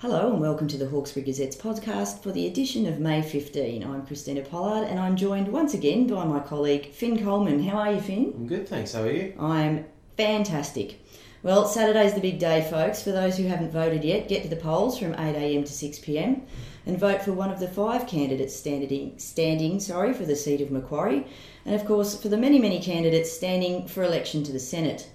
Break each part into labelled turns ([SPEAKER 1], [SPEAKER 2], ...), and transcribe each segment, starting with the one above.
[SPEAKER 1] Hello and welcome to the Hawkesbury Gazette's podcast for the edition of May 15. I'm Christina Pollard and I'm joined once again by my colleague Finn Coleman. How are you, Finn?
[SPEAKER 2] I'm good, thanks. How are you?
[SPEAKER 1] I'm fantastic. Well, Saturday's the big day, folks. For those who haven't voted yet, get to the polls from 8am to 6pm and vote for one of the five candidates standing, standing sorry, for the seat of Macquarie, and of course for the many, many candidates standing for election to the Senate.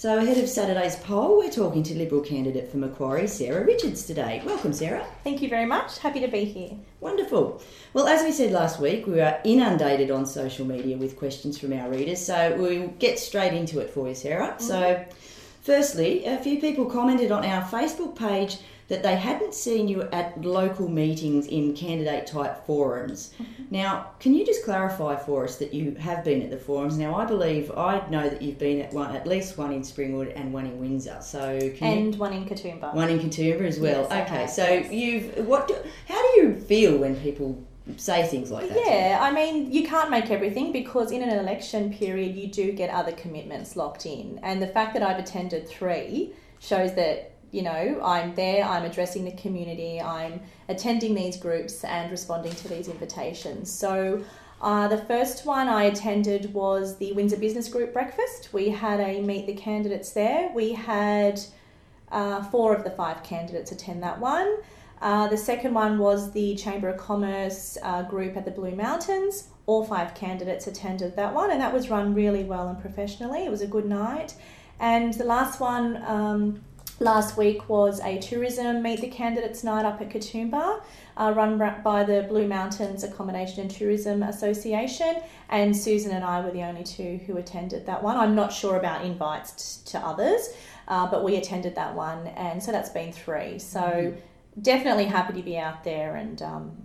[SPEAKER 1] So, ahead of Saturday's poll, we're talking to Liberal candidate for Macquarie, Sarah Richards, today. Welcome, Sarah.
[SPEAKER 3] Thank you very much. Happy to be here.
[SPEAKER 1] Wonderful. Well, as we said last week, we are inundated on social media with questions from our readers, so we'll get straight into it for you, Sarah. Mm-hmm. So, firstly, a few people commented on our Facebook page that they hadn't seen you at local meetings in candidate type forums. Mm-hmm. Now, can you just clarify for us that you have been at the forums? Now, I believe I know that you've been at one, at least one in Springwood and one in Windsor. So
[SPEAKER 3] and
[SPEAKER 1] you,
[SPEAKER 3] one in Katoomba.
[SPEAKER 1] One in Katoomba as well.
[SPEAKER 3] Yes,
[SPEAKER 1] okay, so yes. you've what? Do, how do you feel when people say things like that.
[SPEAKER 3] Yeah, I mean, you can't make everything because in an election period, you do get other commitments locked in. And the fact that I've attended three shows that you know, I'm there, I'm addressing the community, I'm attending these groups and responding to these invitations. So, uh, the first one I attended was the Windsor Business Group breakfast. We had a meet the candidates there. We had uh, four of the five candidates attend that one. Uh, the second one was the Chamber of Commerce uh, group at the Blue Mountains. All five candidates attended that one, and that was run really well and professionally. It was a good night. And the last one, um, Last week was a tourism meet the candidates night up at Katoomba, uh, run by the Blue Mountains Accommodation and Tourism Association, and Susan and I were the only two who attended that one. I'm not sure about invites t- to others, uh, but we attended that one, and so that's been three. So. Mm-hmm definitely happy to be out there and um,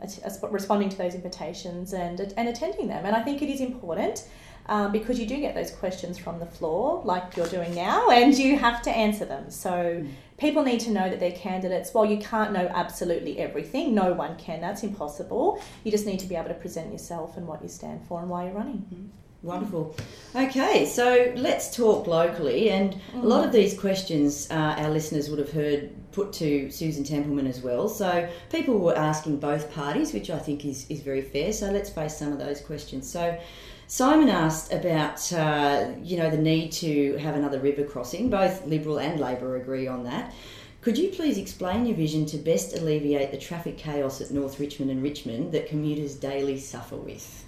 [SPEAKER 3] responding to those invitations and, and attending them. And I think it is important um, because you do get those questions from the floor, like you're doing now, and you have to answer them. So mm. people need to know that they're candidates. While you can't know absolutely everything, no one can, that's impossible. You just need to be able to present yourself and what you stand for and why you're running.
[SPEAKER 1] Mm. Wonderful. Okay, so let's talk locally. And mm. a lot of these questions uh, our listeners would have heard put to Susan Templeman as well. So people were asking both parties, which I think is, is very fair. So let's face some of those questions. So Simon asked about uh, you know the need to have another river crossing. Both Liberal and Labor agree on that. Could you please explain your vision to best alleviate the traffic chaos at North Richmond and Richmond that commuters daily suffer with?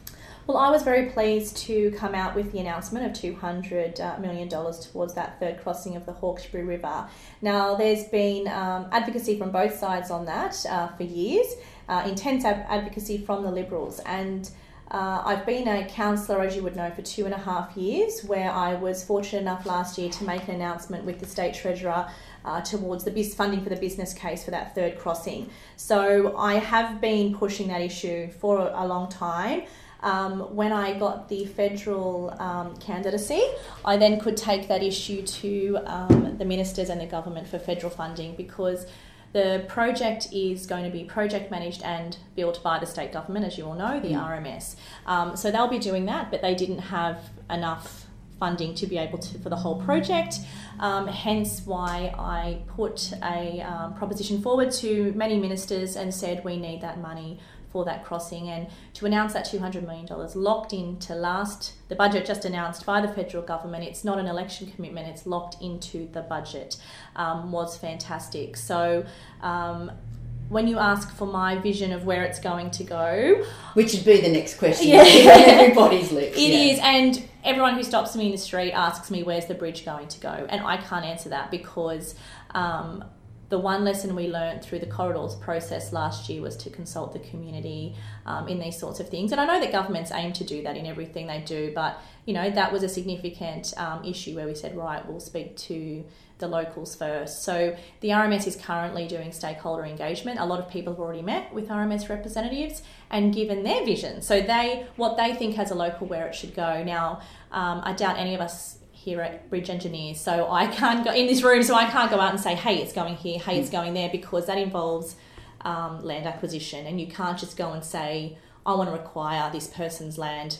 [SPEAKER 3] Well, I was very pleased to come out with the announcement of $200 uh, towards that third crossing of the Hawkesbury River. Now, there's been um, advocacy from both sides on that uh, for years, uh, intense advocacy from the Liberals, and uh, I've been a councillor, as you would know, for two and a half years, where I was fortunate enough last year to make an announcement with the State Treasurer uh, towards the biz funding for the business case for that third crossing. So I have been pushing that issue for a long time. Um, when I got the federal um, candidacy, I then could take that issue to um, the ministers and the government for federal funding because the project is going to be project managed and built by the state government, as you all know, the mm. RMS. Um, so they'll be doing that, but they didn't have enough funding to be able to for the whole project. Um, hence, why I put a um, proposition forward to many ministers and said we need that money for that crossing and to announce that $200 million locked into last the budget just announced by the federal government it's not an election commitment it's locked into the budget um, was fantastic so um, when you ask for my vision of where it's going to go,
[SPEAKER 1] which would be the next question, yeah. everybody's lips.
[SPEAKER 3] It yeah. is, and everyone who stops me in the street asks me where's the bridge going to go, and I can't answer that because um, the one lesson we learned through the corridors process last year was to consult the community um, in these sorts of things. And I know that governments aim to do that in everything they do, but you know that was a significant um, issue where we said, right, we'll speak to the locals first. So the RMS is currently doing stakeholder engagement. A lot of people have already met with RMS representatives and given their vision. So they what they think as a local where it should go. Now, um, I doubt any of us here at Bridge Engineers. So I can't go in this room, so I can't go out and say, hey, it's going here, hey, it's going there, because that involves um, land acquisition. And you can't just go and say, I want to require this person's land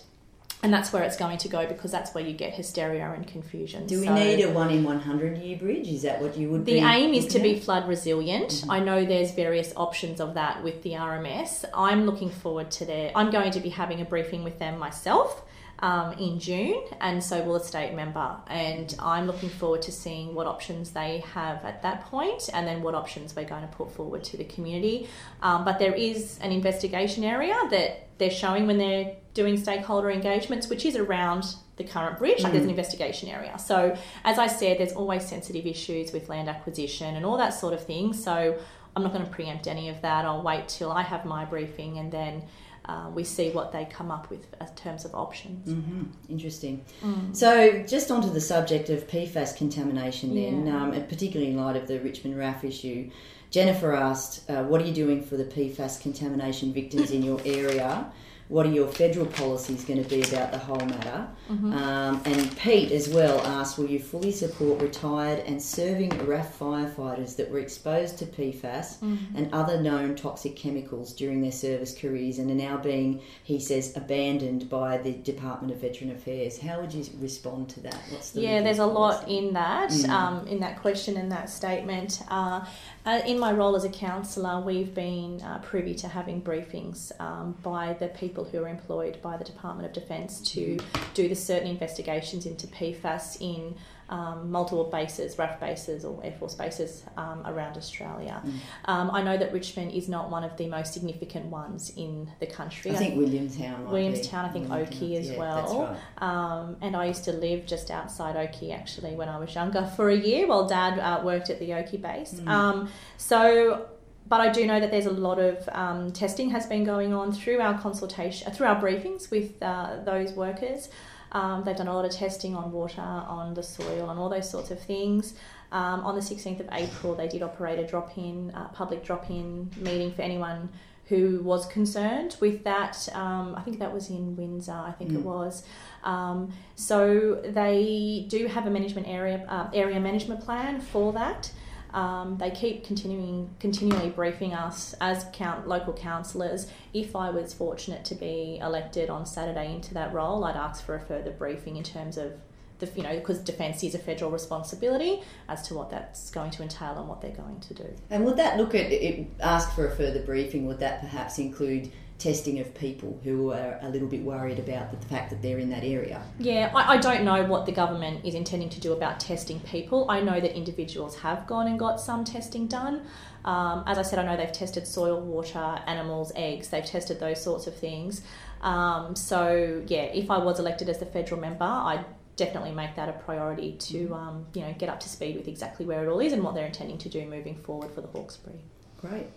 [SPEAKER 3] and that's where it's going to go because that's where you get hysteria and confusion.
[SPEAKER 1] Do we
[SPEAKER 3] So-
[SPEAKER 1] need a one in one hundred year bridge? Is that what you would?
[SPEAKER 3] the aim is to be flood resilient. I know there's various options of that with the RMS. I'm looking forward to their. I'm going to be having a briefing with them myself um, in June, and so will a state member. And I'm looking forward to seeing what options they have at that point, and then what options we're going to put forward to the community. Um, but there is an investigation area that they're showing when they're doing stakeholder engagements, which is around the current bridge. Like there's an investigation area. So as I said, there's always sensitive issues with land acquisition and all that sort of thing. So I'm not going to preempt any of that. I'll wait till I have my briefing and then uh, we see what they come up with in terms of options.
[SPEAKER 1] hmm Interesting.
[SPEAKER 3] Mm.
[SPEAKER 1] So, just onto the subject of PFAS contamination, then,
[SPEAKER 3] Yeah.
[SPEAKER 1] um, particularly in light of the Richmond RAAF issue, Jennifer asked, uh, "What are you doing for the PFAS contamination victims in your area? What are your federal policies going to be about the whole matter?"
[SPEAKER 3] Mm-hmm.
[SPEAKER 1] Um, and Pete as well asked, "Will you fully support retired and serving RAAF firefighters that were exposed to PFAS
[SPEAKER 3] Mm-hmm.
[SPEAKER 1] and other known toxic chemicals during their service careers and are now being, he says, abandoned by the Department of Veteran Affairs?" How would you respond to that? What's the
[SPEAKER 3] Yeah, there's a lot in that,
[SPEAKER 1] Mm.
[SPEAKER 3] um, in that question and that statement. Uh, uh, in my role as a councillor, we've been uh, privy to having briefings um, by the people who are employed by the Department of Defence to do the certain investigations into PFAS in um, multiple bases, RAAF bases or Air Force bases um, around Australia.
[SPEAKER 1] Mm.
[SPEAKER 3] Um, I know that Richmond is not one of the most significant ones in the country.
[SPEAKER 1] I think Williamstown.
[SPEAKER 3] Williamstown, I think
[SPEAKER 1] Williamstown,
[SPEAKER 3] Oakey as
[SPEAKER 1] yeah,
[SPEAKER 3] well.
[SPEAKER 1] Right.
[SPEAKER 3] Um, and I used to live just outside Oakey actually when I was younger for a year while Dad uh, worked at the Oakey base.
[SPEAKER 1] Mm.
[SPEAKER 3] Um, so, but I do know that there's a lot of um, testing has been going on through our consultation, uh, through our briefings with uh, those workers. Um, they've done a lot of testing on water, on the soil, and all those sorts of things. Um, on the 16th of April, they did operate a drop in, uh, public drop in meeting for anyone who was concerned with that. Um, I think that was in Windsor, I think it
[SPEAKER 1] Mm.
[SPEAKER 3] was. Um, so they do have a management area uh, area management plan for that. Um, they keep continuing continually briefing us as count, local councillors. If I was fortunate to be elected on Saturday into that role, I'd ask for a further briefing in terms of the you know because defence is a federal responsibility as to what that's going to entail and what they're going to do.
[SPEAKER 1] And would that look at it, ask for a further briefing? Would that perhaps include testing of people who are a little bit worried about the fact that they're in that area?
[SPEAKER 3] Yeah, I, I don't know what the government is intending to do about testing people. I know that individuals have gone and got some testing done. Um, as I said, I know they've tested soil, water, animals, eggs. They've tested those sorts of things. Um, so yeah, if I was elected as the federal member, I'd definitely make that a priority to um, you know get up to speed with exactly where it all is and what they're intending to do moving forward for the Hawkesbury.
[SPEAKER 1] Great.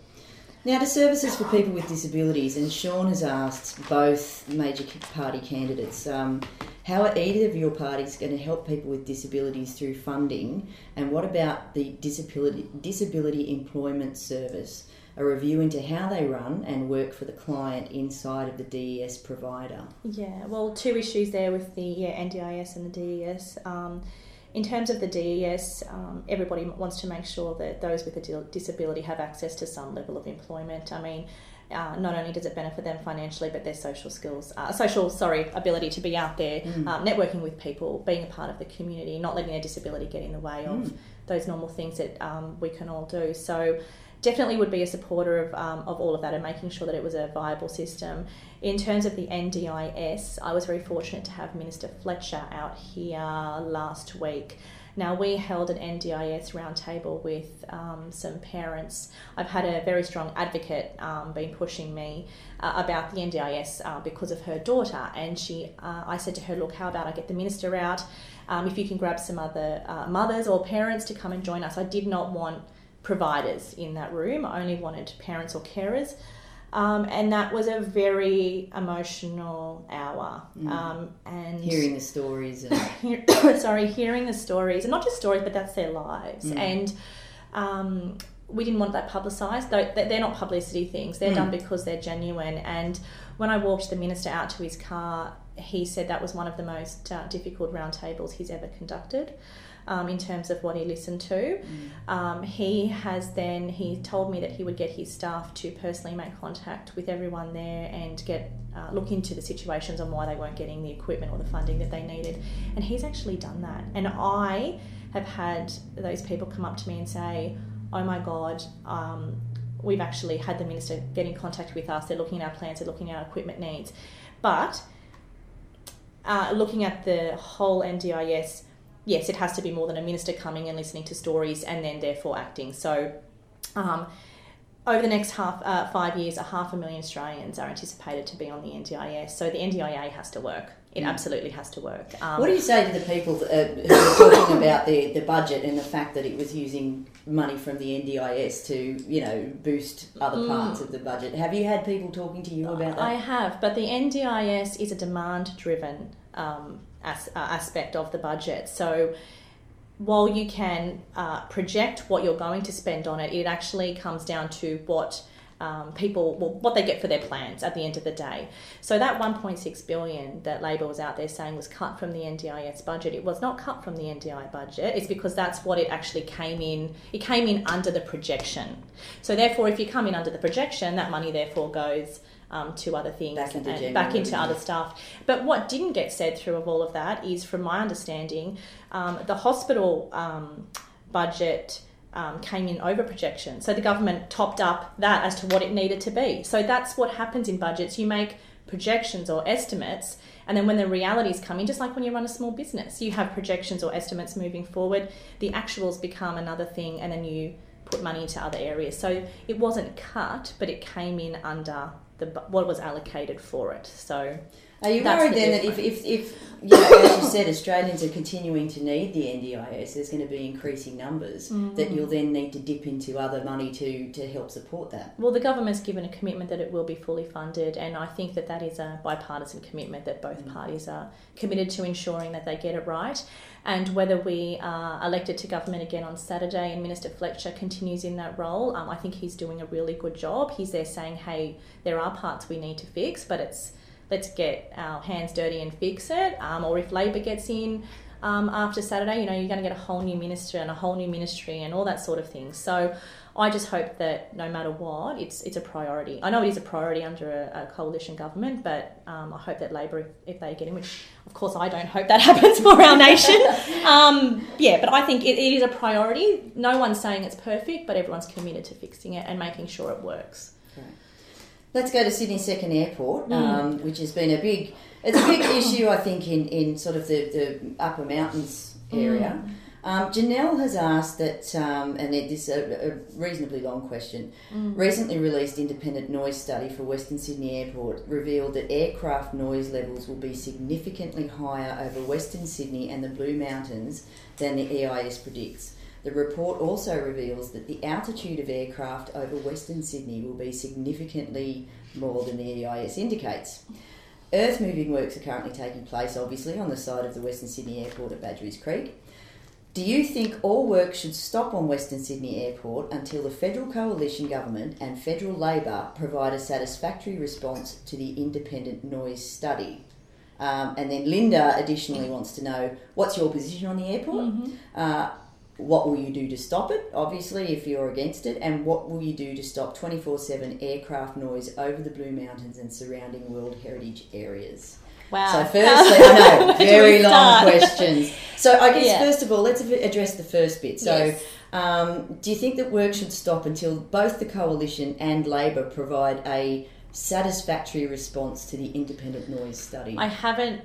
[SPEAKER 1] Now, to services for people with disabilities, and Sean has asked both major party candidates um, how are either of your parties going to help people with disabilities through funding, and what about the Disability, disability Employment Service? A review into how they run and work for the client inside of the DES provider.
[SPEAKER 3] Yeah, well, two issues there with the yeah, NDIS and the DES. Um, in terms of the DES, um, everybody wants to make sure that those with a disability have access to some level of employment. I mean, uh, not only does it benefit them financially, but their social skills, uh, social sorry, ability to be out there,
[SPEAKER 1] Mm.
[SPEAKER 3] um, networking with people, being a part of the community, not letting their disability get in the way of
[SPEAKER 1] Mm.
[SPEAKER 3] those normal things that um, we can all do. So, definitely would be a supporter of, um, of all of that and making sure that it was a viable system. In terms of the NDIS, I was very fortunate to have Minister Fletcher out here last week. Now, we held an NDIS roundtable with um, some parents. I've had a very strong advocate um, been pushing me uh, about the NDIS uh, because of her daughter, and she, uh, I said to her, "Look, how about I get the minister out? Um, if you can grab some other uh, mothers or parents to come and join us." I did not want providers in that room. I only wanted parents or carers. Um, and that was a very emotional hour.
[SPEAKER 1] Mm.
[SPEAKER 3] Um, and
[SPEAKER 1] Hearing the stories and
[SPEAKER 3] hear, sorry, hearing the stories, and not just stories, but that's their lives.
[SPEAKER 1] Mm.
[SPEAKER 3] And um, we didn't want that publicised. They- they're not publicity things; they're
[SPEAKER 1] Mm.
[SPEAKER 3] done because they're genuine. And when I walked the minister out to his car, he said that was one of the most uh, difficult roundtables he's ever conducted. Um, in terms of what he listened to. Um, he has then he told me that he would get his staff to personally make contact with everyone there and get uh, look into the situations on why they weren't getting the equipment or the funding that they needed. And he's actually done that. And I have had those people come up to me and say, "Oh my God." Um, we've actually had the minister get in contact with us. They're looking at our plans, they're looking at our equipment needs. But uh, looking at the whole NDIS, yes, it has to be more than a minister coming and listening to stories and then therefore acting. So, um, over the next half uh, five years, a half a million Australians are anticipated to be on the NDIS. So the NDIA has to work. It
[SPEAKER 1] Mm.
[SPEAKER 3] absolutely has to work. Um,
[SPEAKER 1] What do you say to the people that, uh, who are talking about the, the budget and the fact that it was using money from the NDIS to, you know, boost other parts of the budget? Have you had people talking to you about that?
[SPEAKER 3] I have, but the NDIS is a demand driven um, as, uh, aspect of the budget. So while you can uh, project what you're going to spend on it, it actually comes down to what. Um, people, well, what they get for their plans at the end of the day. So that 1.6 billion that Labor was out there saying was cut from the NDIS budget, it was not cut from the NDI budget. It's because that's what it actually came in. It came in under the projection. So therefore, if you come in under the projection, that money therefore goes um, to other things
[SPEAKER 1] Back into
[SPEAKER 3] and back into other stuff. But what didn't get said through of all of that is, from my understanding, um, the hospital um, budget. Um, came in over projection. So the government topped up that as to what it needed to be. So that's what happens in budgets. You make projections or estimates, and then when the realities come in, just like when you run a small business, you have projections or estimates moving forward. The actuals become another thing, and then you put money into other areas. So it wasn't cut, but it came in under the what was allocated for it. So
[SPEAKER 1] Are you
[SPEAKER 3] That's
[SPEAKER 1] worried
[SPEAKER 3] the
[SPEAKER 1] then that if, if, if you know, as you said, Australians are continuing to need the NDIS, there's going to be increasing numbers, that you'll then need to dip into other money to, to help support that?
[SPEAKER 3] Well, the government's given a commitment that it will be fully funded, and I think that that is a bipartisan commitment that both parties are committed to ensuring that they get it right. And whether we are elected to government again on Saturday and Minister Fletcher continues in that role, um, I think he's doing a really good job. He's there saying, hey, there are parts we need to fix, but it's let's get our hands dirty and fix it. Um, or if Labor gets in, um, after Saturday, you know, you're going to get a whole new minister and a whole new ministry and all that sort of thing. So I just hope that no matter what, it's it's a priority. I know it is a priority under a, a coalition government, but um, I hope that Labor, if, if they get in, which of course I don't hope that happens for our nation. um, yeah, but I think it, it is a priority. No one's saying it's perfect, but everyone's committed to fixing it and making sure it works.
[SPEAKER 1] Let's go to Sydney Second Airport, um, which has been a big, it's a big issue, I think, in, in sort of the, the upper mountains area. Um, Janelle has asked that, um, and it is a, a reasonably long question. Recently released independent noise study for Western Sydney Airport revealed that aircraft noise levels will be significantly higher over Western Sydney and the Blue Mountains than the EIS predicts. The report also reveals that the altitude of aircraft over Western Sydney will be significantly more than the EIS indicates. Earth moving works are currently taking place, obviously, on the side of the Western Sydney Airport at Badgerys Creek. Do you think all work should stop on Western Sydney Airport until the federal coalition government and federal Labor provide a satisfactory response to the independent noise study? Um, and then Linda additionally wants to know what's your position on the airport? Uh, what will you do to stop it, obviously, if you're against it? And what will you do to stop 24 7 aircraft noise over the Blue Mountains and surrounding World Heritage areas?
[SPEAKER 3] Wow.
[SPEAKER 1] So, firstly, I know, very long questions. So, I guess,
[SPEAKER 3] Yeah.
[SPEAKER 1] first of all, let's address the first bit. So,
[SPEAKER 3] Yes.
[SPEAKER 1] um, do you think that work should stop until both the Coalition and Labor provide a satisfactory response to the independent noise study?
[SPEAKER 3] I haven't.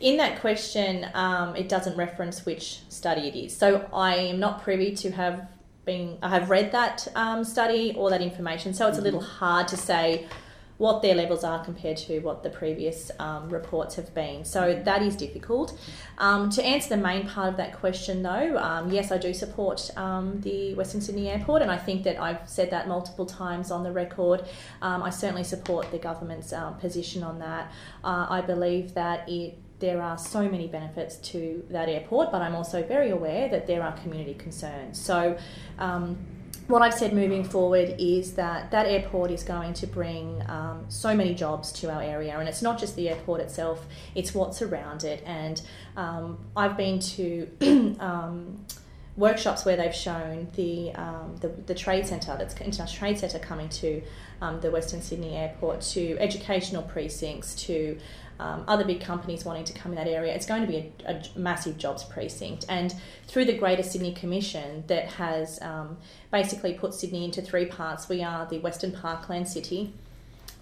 [SPEAKER 3] In that question, um, it doesn't reference which study it is. So I am not privy to have been. I have read that um, study or that information. So it's a little hard to say what their levels are compared to what the previous um, reports have been. So that is difficult. Um, to answer the main part of that question, though, um, yes, I do support um, the Western Sydney Airport, and I think that I've said that multiple times on the record. Um, I certainly support the government's um, position on that. Uh, I believe that it there are so many benefits to that airport, but I'm also very aware that there are community concerns. So, um, what I've said moving forward is that that airport is going to bring um, so many jobs to our area, and it's not just the airport itself; it's what's around it. And um, I've been to um, workshops where they've shown the um, the, the, trade centre, that's international trade centre, coming to um, the Western Sydney Airport, to educational precincts, to um, other big companies wanting to come in that area. It's going to be a, a massive jobs precinct. And through the Greater Sydney Commission, that has um, basically put Sydney into three parts, we are the Western Parkland City.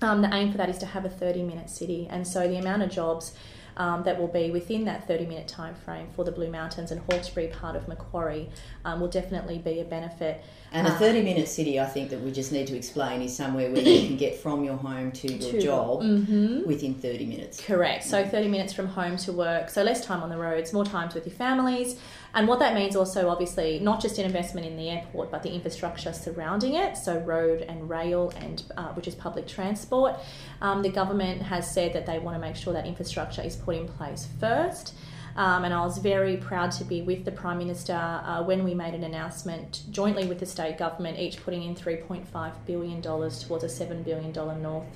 [SPEAKER 3] Um, the aim for that is to have a 30 minute city, and so the amount of jobs um, that will be within that 30 minute time frame for the Blue Mountains and Hawkesbury part of Macquarie um, will definitely be a benefit.
[SPEAKER 1] And a uh, 30 minute city, I think that we just need to explain, is somewhere where you can get from your home to your to, job mm-hmm. within 30 minutes.
[SPEAKER 3] Correct. So 30 minutes from home to work. So less time on the roads, more times with your families. And what that means also, obviously, not just an investment in the airport, but the infrastructure surrounding it, so road and rail, and uh, which is public transport. Um, the government has said that they want to make sure that infrastructure is put in place first. Um, and I was very proud to be with the Prime Minister uh, when we made an announcement jointly with the state government, each putting in $3.5 billion towards a $7 billion North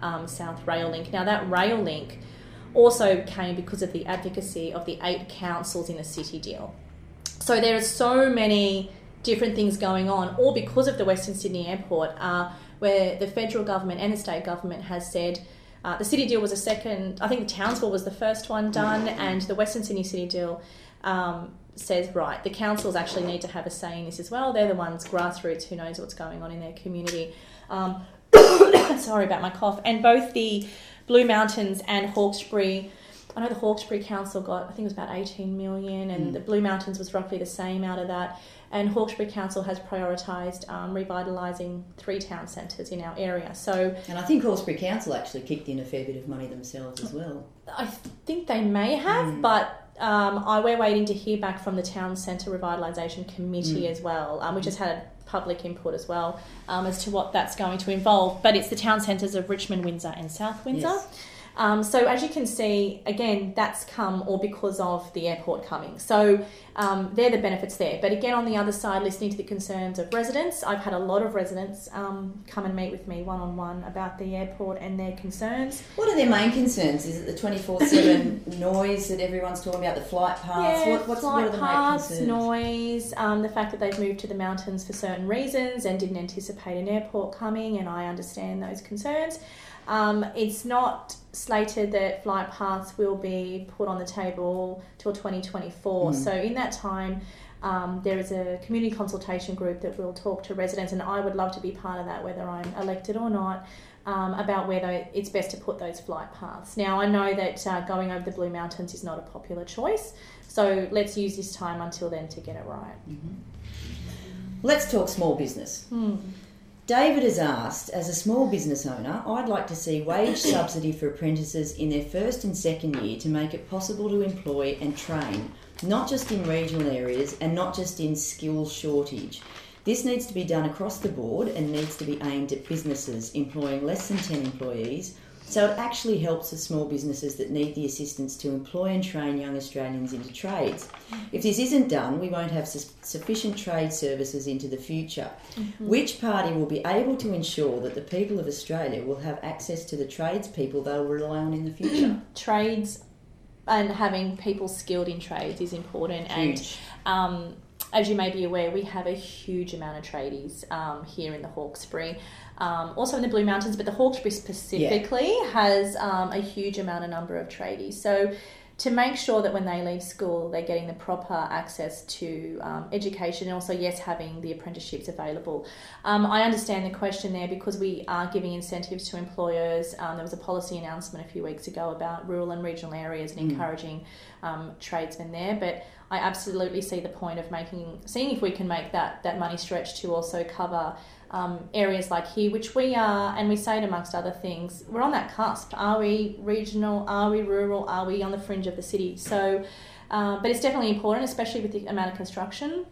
[SPEAKER 3] um, South rail link. Now, that rail link also came because of the advocacy of the eight councils in the city deal. So there are so many different things going on, all because of the Western Sydney Airport, uh, where the federal government and the state government has said uh, the city deal was a second. I think the Townsville was the first one done, and the Western Sydney City deal um, says right. The councils actually need to have a say in this as well. They're the ones grassroots who knows what's going on in their community. Um, sorry about my cough. And both the Blue Mountains and Hawkesbury. I know the Hawkesbury Council got, I think it was about 18 million, and mm. the Blue Mountains was roughly the same out of that. And Hawkesbury Council has prioritised um, revitalising three town centres in our area. So,
[SPEAKER 1] and I think Hawkesbury Council actually kicked in a fair bit of money themselves as well.
[SPEAKER 3] I think they may have, mm. but um, I, we're waiting to hear back from the Town Centre Revitalisation Committee mm. as well, um, which has had public input as well um, as to what that's going to involve. But it's the town centres of Richmond, Windsor, and South Windsor. Yes. Um, so as you can see, again, that's come all because of the airport coming. So um, they're the benefits there. But again, on the other side, listening to the concerns of residents, I've had a lot of residents um, come and meet with me one on one about the airport and their concerns.
[SPEAKER 1] What are their main concerns? Is it the twenty four seven noise that everyone's talking about? The flight paths?
[SPEAKER 3] Yeah,
[SPEAKER 1] what,
[SPEAKER 3] what's, flight what paths, main concerns? noise, um, the fact that they've moved to the mountains for certain reasons and didn't anticipate an airport coming, and I understand those concerns. Um, it's not slated that flight paths will be put on the table till 2024. Mm. So in that time, um, there is a community consultation group that will talk to residents, and I would love to be part of that, whether I'm elected or not. Um, about whether it's best to put those flight paths. Now, I know that uh, going over the Blue Mountains is not a popular choice, so let's use this time until then to get it right.
[SPEAKER 1] Mm-hmm. Let's talk small business.
[SPEAKER 3] Mm.
[SPEAKER 1] David has asked, as a small business owner, I'd like to see wage subsidy for apprentices in their first and second year to make it possible to employ and train, not just in regional areas and not just in skill shortage. This needs to be done across the board and needs to be aimed at businesses employing less than 10 employees so it actually helps the small businesses that need the assistance to employ and train young Australians into trades. If this isn't done, we won't have su- sufficient trade services into the future. Mm-hmm. Which party will be able to ensure that the people of Australia will have access to the tradespeople they'll rely on in the future?
[SPEAKER 3] trades and having people skilled in trades is important. Huge. And um, as you may be aware, we have a huge amount of tradies um, here in the Hawkesbury um, also in the Blue Mountains, but the Hawkesbury specifically yeah. has um, a huge amount of number of tradies. So to make sure that when they leave school, they're getting the proper access to um, education and also, yes, having the apprenticeships available. Um, I understand the question there because we are giving incentives to employers. Um, there was a policy announcement a few weeks ago about rural and regional areas and mm. encouraging um, tradesmen there, but I absolutely see the point of making, seeing if we can make that, that money stretch to also cover um, areas like here, which we are, and we say it amongst other things, we're on that cusp. Are we regional? Are we rural? Are we on the fringe of the city? So, uh, but it's definitely important, especially with the amount of construction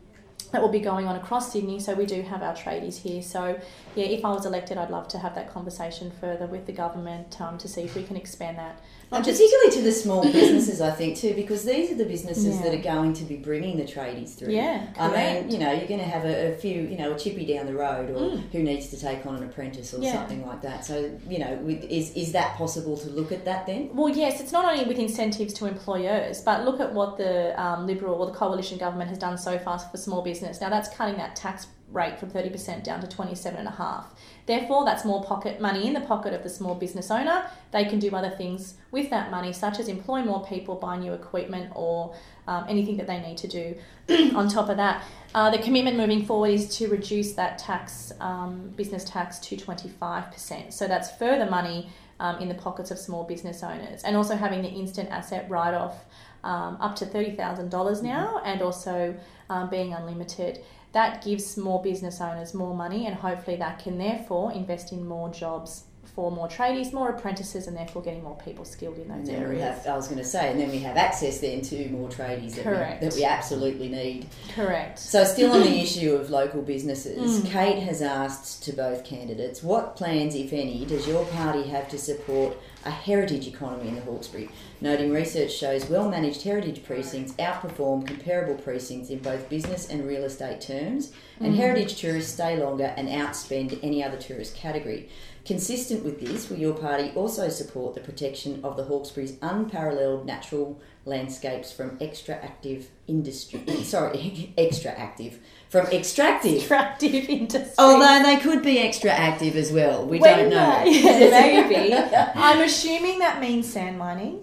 [SPEAKER 3] that will be going on across Sydney. So we do have our tradies here. So yeah, if I was elected, I'd love to have that conversation further with the government um, to see if we can expand that.
[SPEAKER 1] And particularly to the small businesses, I think too, because these are the businesses
[SPEAKER 3] Yeah.
[SPEAKER 1] that are going to be bringing the tradies through.
[SPEAKER 3] Yeah,
[SPEAKER 1] I mean, you know, you're going to have a, a few, you know, a chippy down the road, or
[SPEAKER 3] Mm.
[SPEAKER 1] who needs to take on an apprentice or
[SPEAKER 3] Yeah.
[SPEAKER 1] something like that. So, you know, with, is is that possible to look at that then?
[SPEAKER 3] Well, yes, it's not only with incentives to employers, but look at what the um, Liberal or the coalition government has done so far for small business. Now, that's cutting that tax rate from 30% down to 27.5. Therefore, that's more pocket money in the pocket of the small business owner. They can do other things with that money, such as employ more people, buy new equipment, or um, anything that they need to do on top of that. Uh, the commitment moving forward is to reduce that tax, um, business tax, to 25%. So that's further money um, in the pockets of small business owners, and also having the instant asset write off um, up to $30,000 now, and also um, being unlimited. That gives small business owners more money, and hopefully that can therefore invest in more jobs for more tradies, more apprentices, and therefore getting more people skilled in those areas.
[SPEAKER 1] have, I was going to say, and then we have access then to more tradies that,
[SPEAKER 3] Correct.
[SPEAKER 1] we, that we absolutely need.
[SPEAKER 3] Correct.
[SPEAKER 1] So, still on the issue of local businesses,
[SPEAKER 3] Mm.
[SPEAKER 1] Kate has asked to both candidates, what plans, if any, does your party have to support a heritage economy in the Hawkesbury? Noting research shows well managed heritage precincts outperform comparable precincts in both business and real estate terms, and
[SPEAKER 3] Mm.
[SPEAKER 1] heritage tourists stay longer and outspend any other tourist category. Consistent with this, will your party also support the protection of the Hawkesbury's unparalleled natural landscapes from extra active industry? sorry, extra active from extractive.
[SPEAKER 3] Attractive industry.
[SPEAKER 1] Although they could be extra active as well, we
[SPEAKER 3] When
[SPEAKER 1] don't know.
[SPEAKER 3] yeah, maybe. I'm assuming that means sand mining.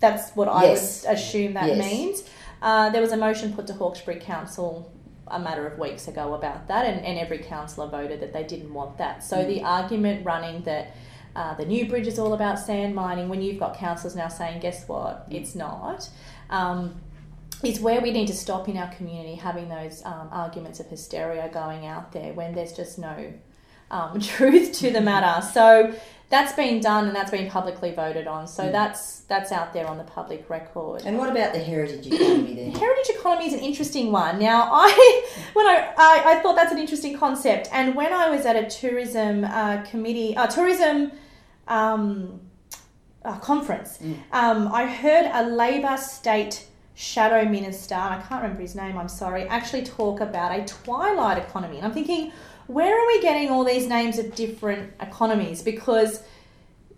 [SPEAKER 3] That's what I
[SPEAKER 1] Yes.
[SPEAKER 3] would assume that
[SPEAKER 1] Yes.
[SPEAKER 3] means. Uh, there was a motion put to Hawkesbury Council a matter of weeks ago about that, and, and every councillor voted that they didn't want that. So
[SPEAKER 1] Mm.
[SPEAKER 3] the argument running that uh, the new bridge is all about sand mining, when you've got councillors now saying, guess what,
[SPEAKER 1] Mm.
[SPEAKER 3] it's not. Um, is where we need to stop in our community having those um, arguments of hysteria going out there when there's just no um, truth to the matter. So that's been done and that's been publicly voted on. So
[SPEAKER 1] Mm.
[SPEAKER 3] that's that's out there on the public record.
[SPEAKER 1] And what about the heritage economy then?
[SPEAKER 3] Heritage economy is an interesting one. Now, I when I, I, I thought that's an interesting concept, and when I was at a tourism uh, committee, uh, tourism um, uh, conference,
[SPEAKER 1] Mm.
[SPEAKER 3] um, I heard a Labor state shadow minister, and I can't remember his name. I'm sorry, actually talk about a twilight economy, and I'm thinking, where are we getting all these names of different economies? Because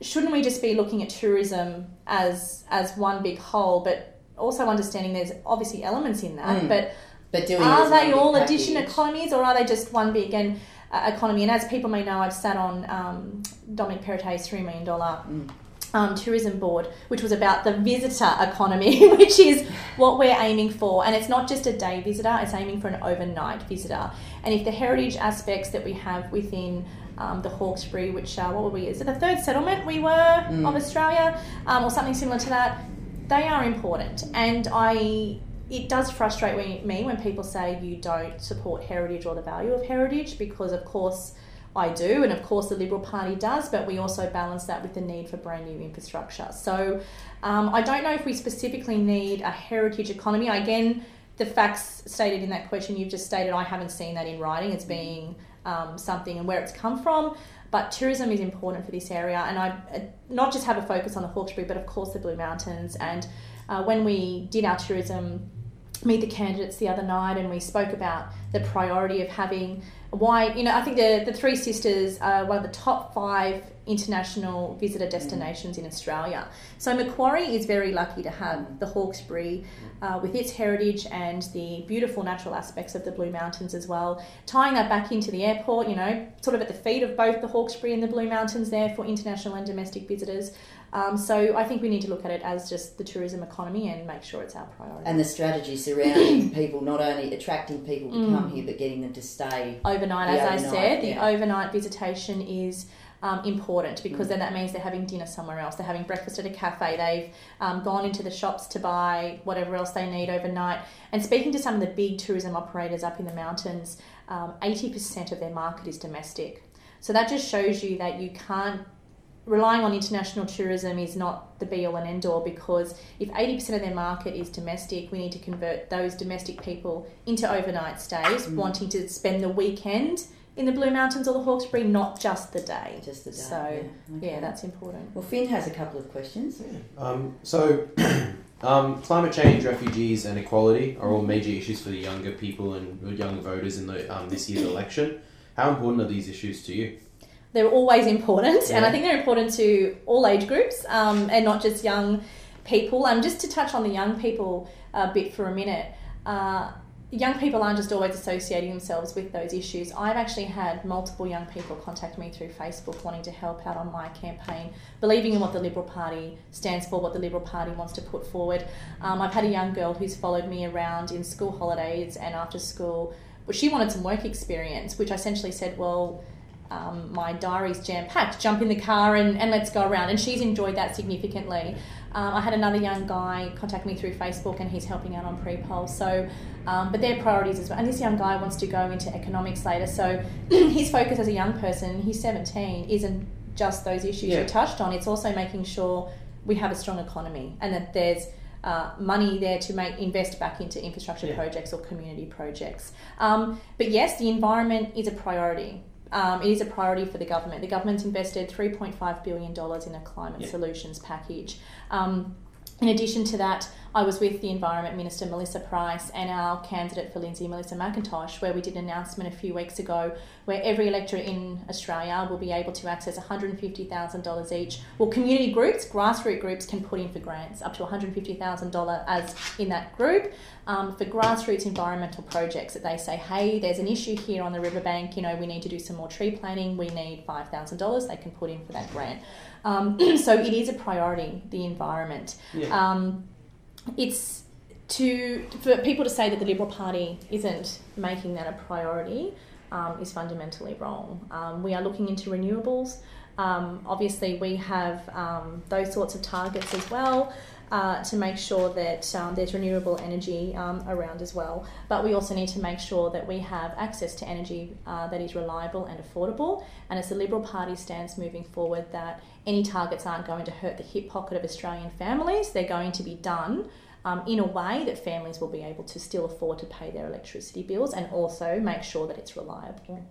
[SPEAKER 3] shouldn't we just be looking at tourism as as one big whole, but also understanding there's obviously elements in that,
[SPEAKER 1] Mm.
[SPEAKER 3] but
[SPEAKER 1] But
[SPEAKER 3] are they all addition economies or are they just one big and uh, economy? And as people may know, I've sat on um, Dominic Perrottet's $3 million
[SPEAKER 1] Mm.
[SPEAKER 3] Um, tourism board, which was about the visitor economy, which is what we're aiming for. And it's not just a day visitor, it's aiming for an overnight visitor. And if the heritage aspects that we have within um, the Hawkesbury, which uh, what were we? Is it the third settlement we were
[SPEAKER 1] Mm.
[SPEAKER 3] of Australia, um, or something similar to that? They are important, and I. It does frustrate me- me when people say you don't support heritage or the value of heritage, because of course I do, and of course the Liberal Party does, but we also balance that with the need for brand new infrastructure. So um, I don't know if we specifically need a heritage economy. Again, the facts stated in that question you've just stated, I haven't seen that in writing. It's being um, something and where it's come from. But tourism is important for this area, and I uh, not just have a focus on the Hawkesbury, but of course the Blue Mountains. And uh, when we did our tourism meet the candidates the other night and we spoke about the priority of having why you know i think the, the three sisters are one of the top five international visitor destinations in australia so macquarie is very lucky to have the hawkesbury uh, with its heritage and the beautiful natural aspects of the blue mountains as well tying that back into the airport you know sort of at the feet of both the hawkesbury and the blue mountains there for international and domestic visitors um, so I think we need to look at it as just the tourism economy and make sure it's our priority.
[SPEAKER 1] And the strategy surrounding people, not only attracting people to
[SPEAKER 3] Mm.
[SPEAKER 1] come here, but getting them to stay.
[SPEAKER 3] overnight,
[SPEAKER 1] The
[SPEAKER 3] as I said, the overnight visitation is um, important because
[SPEAKER 1] Mm.
[SPEAKER 3] then that means they're having dinner somewhere else. They're having breakfast at a cafe. They've um, gone into the shops to buy whatever else they need overnight. And speaking to some of the big tourism operators up in the mountains, um, 80% of their market is domestic. So that just shows you that you can't relying on international tourism is not the be all and end all because if 80% of their market is domestic, we need to convert those domestic people into overnight stays,
[SPEAKER 1] Mm.
[SPEAKER 3] wanting to spend the weekend in the Blue Mountains or the Hawkesbury, not just the day.
[SPEAKER 1] Just the day.
[SPEAKER 3] So,
[SPEAKER 1] yeah, okay.
[SPEAKER 3] Yeah, that's important.
[SPEAKER 1] Well, Finn has a couple of questions.
[SPEAKER 2] Um, so, um, climate change, refugees, and equality are all major issues for the younger people and young voters in the um, this year's election. How important are these issues to you?
[SPEAKER 3] They're always important, and I think they're important to all age groups um, and not just young people. Um, just to touch on the young people a bit for a minute, uh, young people aren't just always associating themselves with those issues. I've actually had multiple young people contact me through Facebook wanting to help out on my campaign, believing in what the Liberal Party stands for, what the Liberal Party wants to put forward. Um, I've had a young girl who's followed me around in school holidays and after school. But she wanted some work experience, which I essentially said, well, um, my diary's jam packed. Jump in the car and, and let's go around. And she's enjoyed that significantly. Um, I had another young guy contact me through Facebook and he's helping out on pre poll. So, um, but their priorities as well. And this young guy wants to go into economics later. So his focus as a young person, he's 17, isn't just those issues
[SPEAKER 2] Yeah.
[SPEAKER 3] you touched on. It's also making sure we have a strong economy and that there's uh, money there to make invest back into infrastructure
[SPEAKER 2] Yeah.
[SPEAKER 3] projects or community projects. Um, but yes, the environment is a priority. Um, it is a priority for the government. The government's invested $3.5 billion in a climate
[SPEAKER 2] Yeah.
[SPEAKER 3] solutions package. Um, in addition to that, I was with the Environment Minister Melissa Price and our candidate for Lindsay, Melissa McIntosh, where we did an announcement a few weeks ago where every electorate in Australia will be able to access $150,000 each. Well, community groups, grassroots groups can put in for grants up to $150,000 as in that group um, for grassroots environmental projects that they say, hey, there's an issue here on the riverbank, you know, we need to do some more tree planting, we need $5,000, they can put in for that grant. Um, so it is a priority, the environment.
[SPEAKER 2] Yeah.
[SPEAKER 3] Um, it's to for people to say that the Liberal Party isn't making that a priority um, is fundamentally wrong. Um, we are looking into renewables. Um, obviously, we have um, those sorts of targets as well. Uh, to make sure that um, there's renewable energy um, around as well. But we also need to make sure that we have access to energy uh, that is reliable and affordable. And as the Liberal Party stands moving forward, that any targets aren't going to hurt the hip pocket of Australian families, they're going to be done um, in a way that families will be able to still afford to pay their electricity bills and also make sure that it's reliable.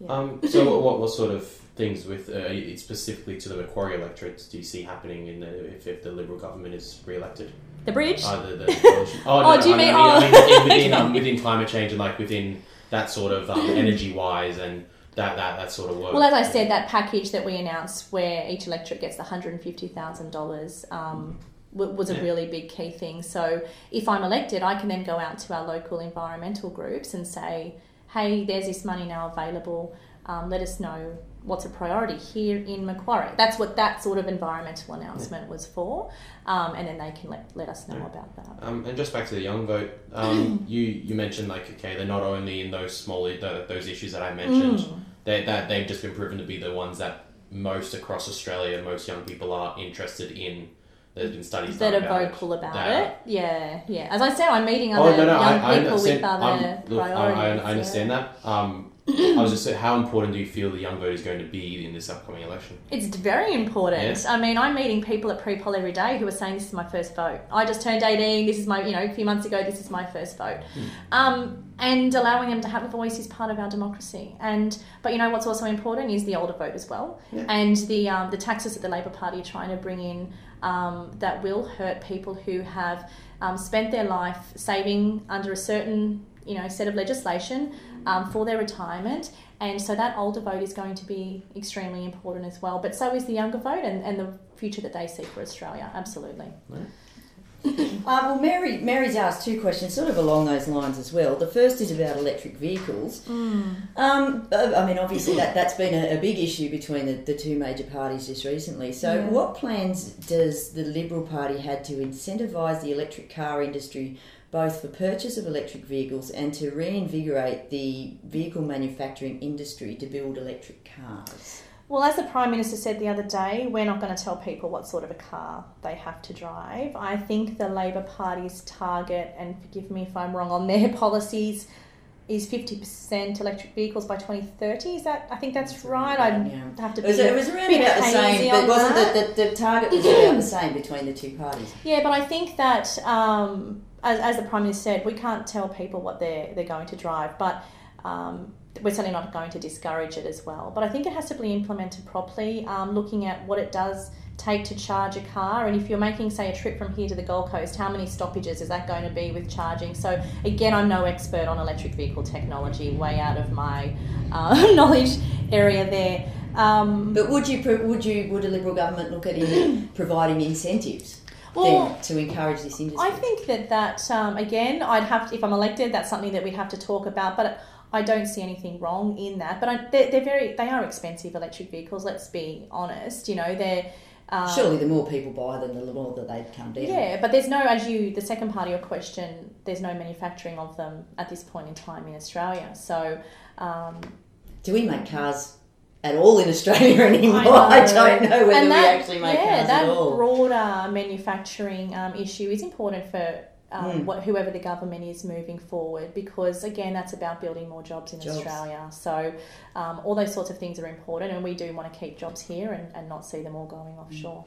[SPEAKER 3] Yeah.
[SPEAKER 2] Um, so, what, what sort of things with uh, specifically to the Macquarie electorates do you see happening in the, if, if the Liberal government is re-elected?
[SPEAKER 3] The bridge?
[SPEAKER 2] Either the coalition. Oh,
[SPEAKER 3] Oh, do you
[SPEAKER 2] I
[SPEAKER 3] mean-
[SPEAKER 2] I mean,
[SPEAKER 3] oh.
[SPEAKER 2] within, within, um, within climate change and like within that sort of um, energy wise and that, that that sort of work.
[SPEAKER 3] Well, as I said, that package that we announced where each electorate gets the $150,000 um, was a
[SPEAKER 2] Yeah.
[SPEAKER 3] really big key thing. So if I'm elected, I can then go out to our local environmental groups and say, hey, there's this money now available. Um, let us know what's a priority here in Macquarie. That's what that sort of environmental announcement was for. Um, and then they can let, let us know
[SPEAKER 2] Yeah.
[SPEAKER 3] about that.
[SPEAKER 2] Um, and just back to the young vote, um, you you mentioned like okay, they're not only in those small the, those issues that I mentioned.
[SPEAKER 3] Mm.
[SPEAKER 2] They that they've just been proven to be the ones that most across Australia, most young people are interested in. There's been studies
[SPEAKER 3] that are
[SPEAKER 2] about it.
[SPEAKER 3] vocal about
[SPEAKER 2] That-
[SPEAKER 3] it. Yeah, yeah. As I said, I'm meeting
[SPEAKER 2] Oh
[SPEAKER 3] other
[SPEAKER 2] no, no,
[SPEAKER 3] young
[SPEAKER 2] I, I
[SPEAKER 3] people
[SPEAKER 2] understand.
[SPEAKER 3] with other
[SPEAKER 2] I'm- look,
[SPEAKER 3] priorities.
[SPEAKER 2] I, I understand that. Um, I was just saying, how important do you feel the young vote is going to be in this upcoming election?
[SPEAKER 3] It's very important. I mean, I'm meeting people at pre-poll every day who are saying this is my first vote. I just turned 18. This is my, you know, a few months ago. This is my first vote. Um, and allowing them to have a voice is part of our democracy. And but you know what's also important is the older vote as well,
[SPEAKER 2] Yeah.
[SPEAKER 3] and the um, the taxes that the Labor Party are trying to bring in um, that will hurt people who have um, spent their life saving under a certain you know set of legislation um, for their retirement. And so that older vote is going to be extremely important as well. But so is the younger vote and, and the future that they see for Australia. Absolutely.
[SPEAKER 1] Uh, well, Mary, Mary's asked two questions, sort of along those lines as well. The first is about electric vehicles. Um, uh, I mean, obviously that that's been a, a big issue between the, the two major parties just recently. So,
[SPEAKER 3] Yeah.
[SPEAKER 1] what plans does the Liberal Party had to incentivise the electric car industry, both for purchase of electric vehicles and to reinvigorate the vehicle manufacturing industry to build electric cars?
[SPEAKER 3] Well, as the Prime Minister said the other day, we're not going to tell people what sort of a car they have to drive. I think the Labor Party's target, and forgive me if I'm wrong on their policies, is 50% electric vehicles by 2030. Is that? I think that's,
[SPEAKER 1] That's
[SPEAKER 3] right. I
[SPEAKER 1] yeah.
[SPEAKER 3] have to
[SPEAKER 1] It was,
[SPEAKER 3] be
[SPEAKER 1] it was around about the same, but wasn't
[SPEAKER 3] that.
[SPEAKER 1] the, the, the target was about the same between the two parties?
[SPEAKER 3] Yeah, but I think that um, as, as the prime minister said, we can't tell people what they're they're going to drive, but um, we're certainly not going to discourage it as well. But I think it has to be implemented properly, um, looking at what it does take to charge a car, and if you're making, say, a trip from here to the Gold Coast, how many stoppages is that going to be with charging? So again, I'm no expert on electric vehicle technology, way out of my uh, knowledge area there. Um,
[SPEAKER 1] But would you would you would a liberal government look at in providing incentives
[SPEAKER 3] well,
[SPEAKER 1] to encourage this industry?
[SPEAKER 3] I think that that um, again, I'd have to, if I'm elected, that's something that we'd have to talk about. But I don't see anything wrong in that. But I, they're, they're very they are expensive electric vehicles. Let's be honest. You know they're um,
[SPEAKER 1] Surely, the more people buy them, the more that they'd come down.
[SPEAKER 3] Yeah, but there's no, as you, the second part of your question, there's no manufacturing of them at this point in time in Australia. So, um,
[SPEAKER 1] Do we make cars at all in Australia anymore?
[SPEAKER 3] I.
[SPEAKER 1] I, don't know whether we
[SPEAKER 3] that,
[SPEAKER 1] actually make
[SPEAKER 3] yeah, that
[SPEAKER 1] at all.
[SPEAKER 3] broader manufacturing um, issue is important for um,
[SPEAKER 1] Mm.
[SPEAKER 3] what, whoever the government is moving forward because again that's about building more jobs in
[SPEAKER 1] Jobs.
[SPEAKER 3] Australia so um, all those sorts of things are important and we do want to keep jobs here and, and not see them all going offshore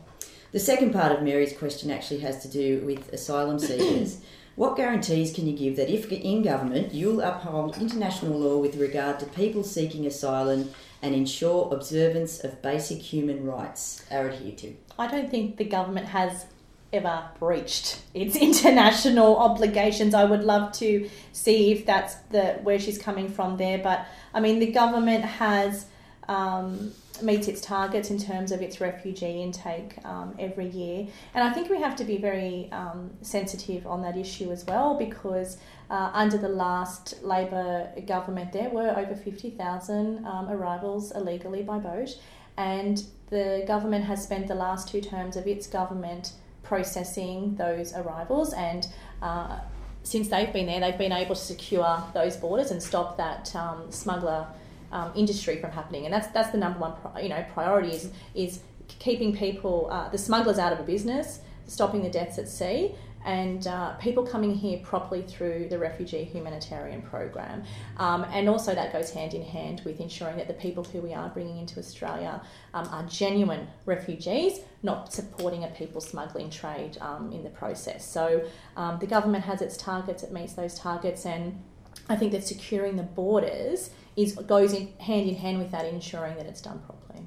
[SPEAKER 1] The second part of Mary's question actually has to do with asylum seekers. what guarantees can you give that if in government you'll uphold international law with regard to people seeking asylum and ensure observance of basic human rights are adhered to?
[SPEAKER 3] I don't think the government has ever breached its international obligations. I would love to see if that's the where she's coming from there, but I mean the government has um, meets its targets in terms of its refugee intake um, every year, and I think we have to be very um, sensitive on that issue as well because uh, under the last Labor government there were over fifty thousand um, arrivals illegally by boat, and the government has spent the last two terms of its government processing those arrivals. And uh, since they've been there they've been able to secure those borders and stop that um, smuggler um, industry from happening. And that's that's the number one pri- you know priority is is keeping people uh, the smugglers out of a business stopping the deaths at sea and uh, people coming here properly through the refugee humanitarian program. Um, and also, that goes hand in hand with ensuring that the people who we are bringing into Australia um, are genuine refugees, not supporting a people smuggling trade um, in the process. So, um, the government has its targets, it meets those targets, and I think that securing the borders is goes in hand in hand with that, ensuring that it's done properly.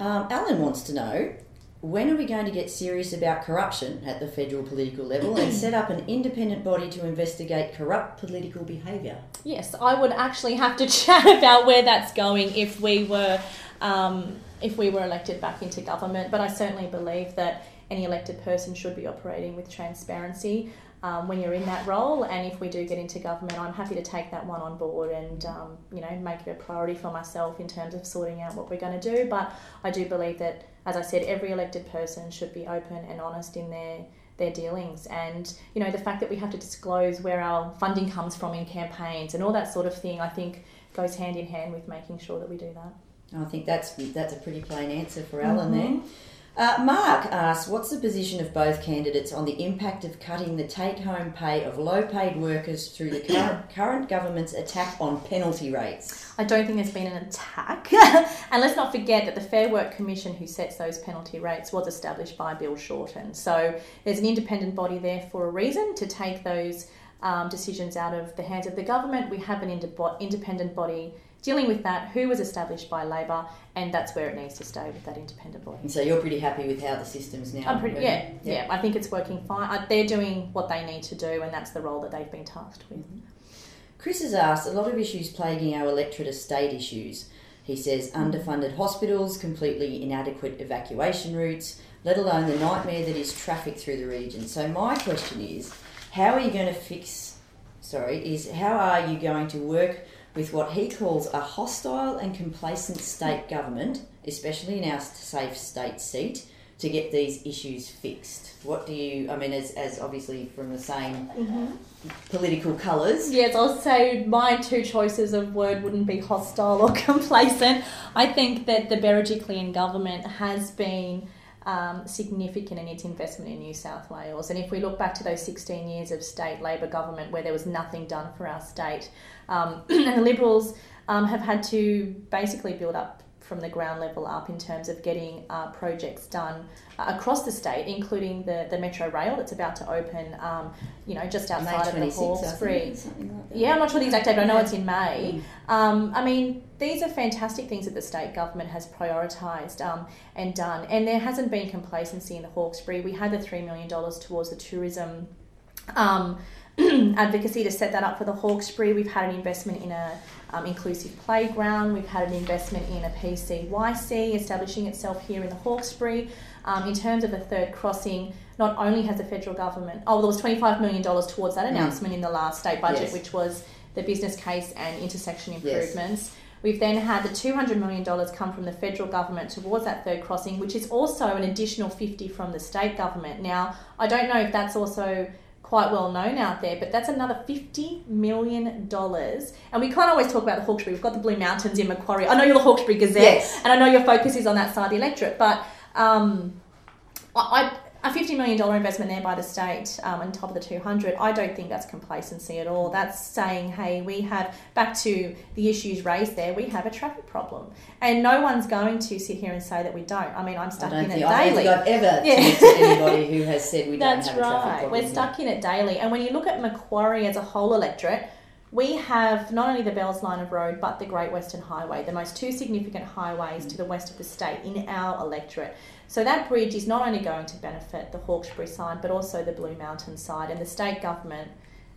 [SPEAKER 1] Um, Alan wants to know when are we going to get serious about corruption at the federal political level and set up an independent body to investigate corrupt political behaviour?
[SPEAKER 3] Yes, I would actually have to chat about where that's going if we were um, if we were elected back into government. But I certainly believe that any elected person should be operating with transparency um, when you're in that role. And if we do get into government, I'm happy to take that one on board and um, you know make it a priority for myself in terms of sorting out what we're going to do. But I do believe that, as I said, every elected person should be open and honest in their their dealings and you know the fact that we have to disclose where our funding comes from in campaigns and all that sort of thing I think goes hand in hand with making sure that we do that.
[SPEAKER 1] I think that's that's a pretty plain answer for Alan
[SPEAKER 3] Mhm.
[SPEAKER 1] there. Uh, Mark asks, what's the position of both candidates on the impact of cutting the take-home pay of low-paid workers through the current, current government's attack on penalty rates?
[SPEAKER 3] I don't think there's been an attack. and let's not forget that the Fair Work Commission, who sets those penalty rates, was established by Bill Shorten. So there's an independent body there for a reason to take those um, decisions out of the hands of the government. We have an inde- independent body dealing with that, who was established by Labor, and that's where it needs to stay with that independent body.
[SPEAKER 1] And so you're pretty happy with how the system's now?
[SPEAKER 3] I'm pretty,
[SPEAKER 1] working?
[SPEAKER 3] yeah, yeah, I think it's working fine. Uh, They're doing what they need to do, and that's the role that they've been tasked with.
[SPEAKER 1] Chris has asked a lot of issues plaguing our electorate are state issues. He says underfunded hospitals, completely inadequate evacuation routes, let alone the nightmare that is traffic through the region. So my question is, how are you going to fix? Sorry, is how are you going to work with what he calls a hostile and complacent state government, especially in our safe state seat, to get these issues fixed? What do you? I mean, as, as obviously from the same mm-hmm. political colours.
[SPEAKER 3] Yes, I'll say my two choices of word wouldn't be hostile or complacent. I think that the Berejiklian government has been um, significant in its investment in New South Wales. And if we look back to those 16 years of state Labor government where there was nothing done for our state, um, and the Liberals um, have had to basically build up from the ground level up in terms of getting uh, projects done uh, across the state, including the, the Metro Rail that's about to open, um, you know, just outside of the Hawkesbury.
[SPEAKER 1] Like
[SPEAKER 3] yeah, I'm not sure the exact date, but I know
[SPEAKER 1] Yeah.
[SPEAKER 3] it's in May. Um, I mean, these are fantastic things that the state government has prioritised um, and done, and there hasn't been complacency in the Hawkesbury. We had the $3 million towards the tourism. Um, advocacy to set that up for the Hawkesbury. We've had an investment in a um, inclusive playground. We've had an investment in a PCYC establishing itself here in the Hawkesbury. Um, in terms of the third crossing, not only has the federal government, oh, there was $25 million towards that announcement in the last state budget,
[SPEAKER 1] Yes.
[SPEAKER 3] which was the business case and intersection
[SPEAKER 1] Yes.
[SPEAKER 3] improvements. We've then had the $200 million come from the federal government towards that third crossing, which is also an additional 50 from the state government. Now, I don't know if that's also quite well known out there, but that's another $50 million. And we can't always talk about the Hawkesbury. We've got the Blue Mountains in Macquarie. I know you're the Hawkesbury Gazette,
[SPEAKER 1] Yes.
[SPEAKER 3] and I know your focus is on that side of the electorate, but um, I, I, a $50 million investment there by the state um, on top of the 200 I don't think that's complacency at all. That's saying, hey, we have, back to the issues raised there, we have a traffic problem. And no one's going to sit here and say that we don't. I mean, I'm stuck in it
[SPEAKER 1] I don't
[SPEAKER 3] daily.
[SPEAKER 1] think I've ever
[SPEAKER 3] Yeah.
[SPEAKER 1] anybody who has said we don't
[SPEAKER 3] That's
[SPEAKER 1] have a traffic
[SPEAKER 3] right.
[SPEAKER 1] problem.
[SPEAKER 3] We're stuck in it daily. And when you look at Macquarie as a whole electorate, we have not only the Bells Line of Road, but the Great Western Highway, the most two significant highways to the west of the state in our electorate. So that bridge is not only going to benefit the Hawkesbury side, but also the Blue Mountain side. And the state government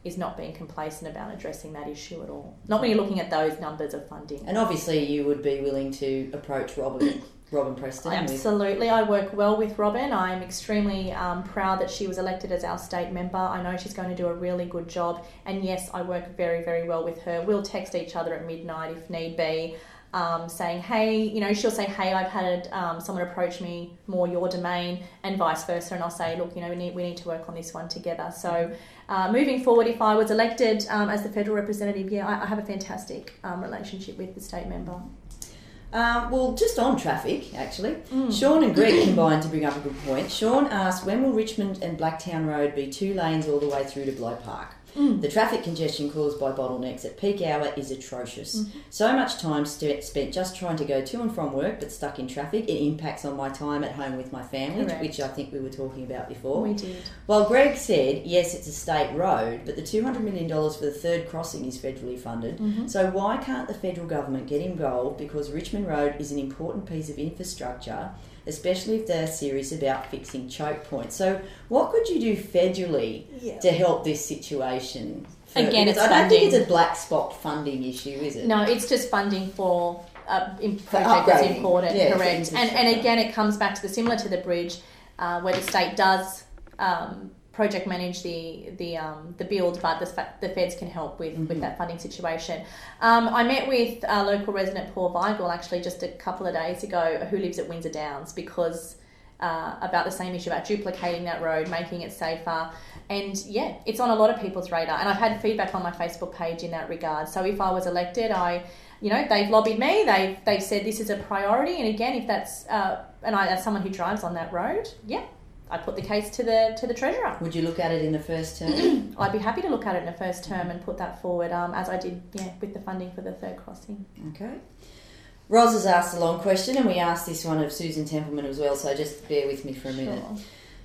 [SPEAKER 3] is not being complacent about addressing that issue at all. Not when you're looking at those numbers of funding.
[SPEAKER 1] And obviously, you would be willing to approach Robyn, Robyn Preston.
[SPEAKER 3] Absolutely, I work well with Robyn. I'm extremely um, proud that she was elected as our state member. I know she's going to do a really good job, and yes, I work very, very well with her. We'll text each other at midnight if need be, um, saying, "Hey," you know, she'll say, "Hey, I've had um, someone approach me more your domain," and vice versa, and I'll say, "Look, you know, we need we need to work on this one together." So. Uh, moving forward, if I was elected um, as the federal representative, yeah, I, I have a fantastic um, relationship with the state member.
[SPEAKER 1] Uh, well, just on traffic, actually.
[SPEAKER 3] Mm.
[SPEAKER 1] Sean and Greg combined to bring up a good point. Sean asked, when will Richmond and Blacktown Road be two lanes all the way through to Bligh Park?
[SPEAKER 3] Mm.
[SPEAKER 1] The traffic congestion caused by bottlenecks at peak hour is atrocious.
[SPEAKER 3] Mm-hmm.
[SPEAKER 1] So much time st- spent just trying to go to and from work but stuck in traffic. It impacts on my time at home with my family,
[SPEAKER 3] Correct.
[SPEAKER 1] which I think we were talking about before.
[SPEAKER 3] We did.
[SPEAKER 1] Well, Greg said, yes, it's a state road, but the $200 million for the third crossing is federally funded.
[SPEAKER 3] Mm-hmm.
[SPEAKER 1] So why can't the federal government get involved? Because Richmond Road is an important piece of infrastructure, especially if they're serious about fixing choke points. So what could you do federally
[SPEAKER 3] Yeah.
[SPEAKER 1] to help this situation? For-
[SPEAKER 3] Again, it's
[SPEAKER 1] I don't think it's a black spot funding issue, is it?
[SPEAKER 3] No, it's just funding for uh, project that's important,
[SPEAKER 1] Yeah,
[SPEAKER 3] correct. And and again, it comes back to the similar to the bridge, uh, where the state does um, project manage the the um, the build, but the, the feds can help with,
[SPEAKER 1] Mm-hmm.
[SPEAKER 3] with that funding situation. Um, I met with uh, local resident Paul Weigel actually just a couple of days ago, who lives at Windsor Downs, because uh, about the same issue about duplicating that road, making it safer. And yeah, it's on a lot of people's radar. And I've had feedback on my Facebook page in that regard. So if I was elected, I, you know, they've lobbied me. They've they've said this is a priority. And again, if that's uh, and I as someone who drives on that road, yeah, I put the case to the to the treasurer.
[SPEAKER 1] Would you look at it in the first term?
[SPEAKER 3] I'd be happy to look at it in the first term and put that forward, um, as I did, yeah, with the funding for the third crossing.
[SPEAKER 1] okay. Roz has asked a long question, and we asked this one of Susan Templeman as well, so just bear with me for a minute.
[SPEAKER 3] Sure.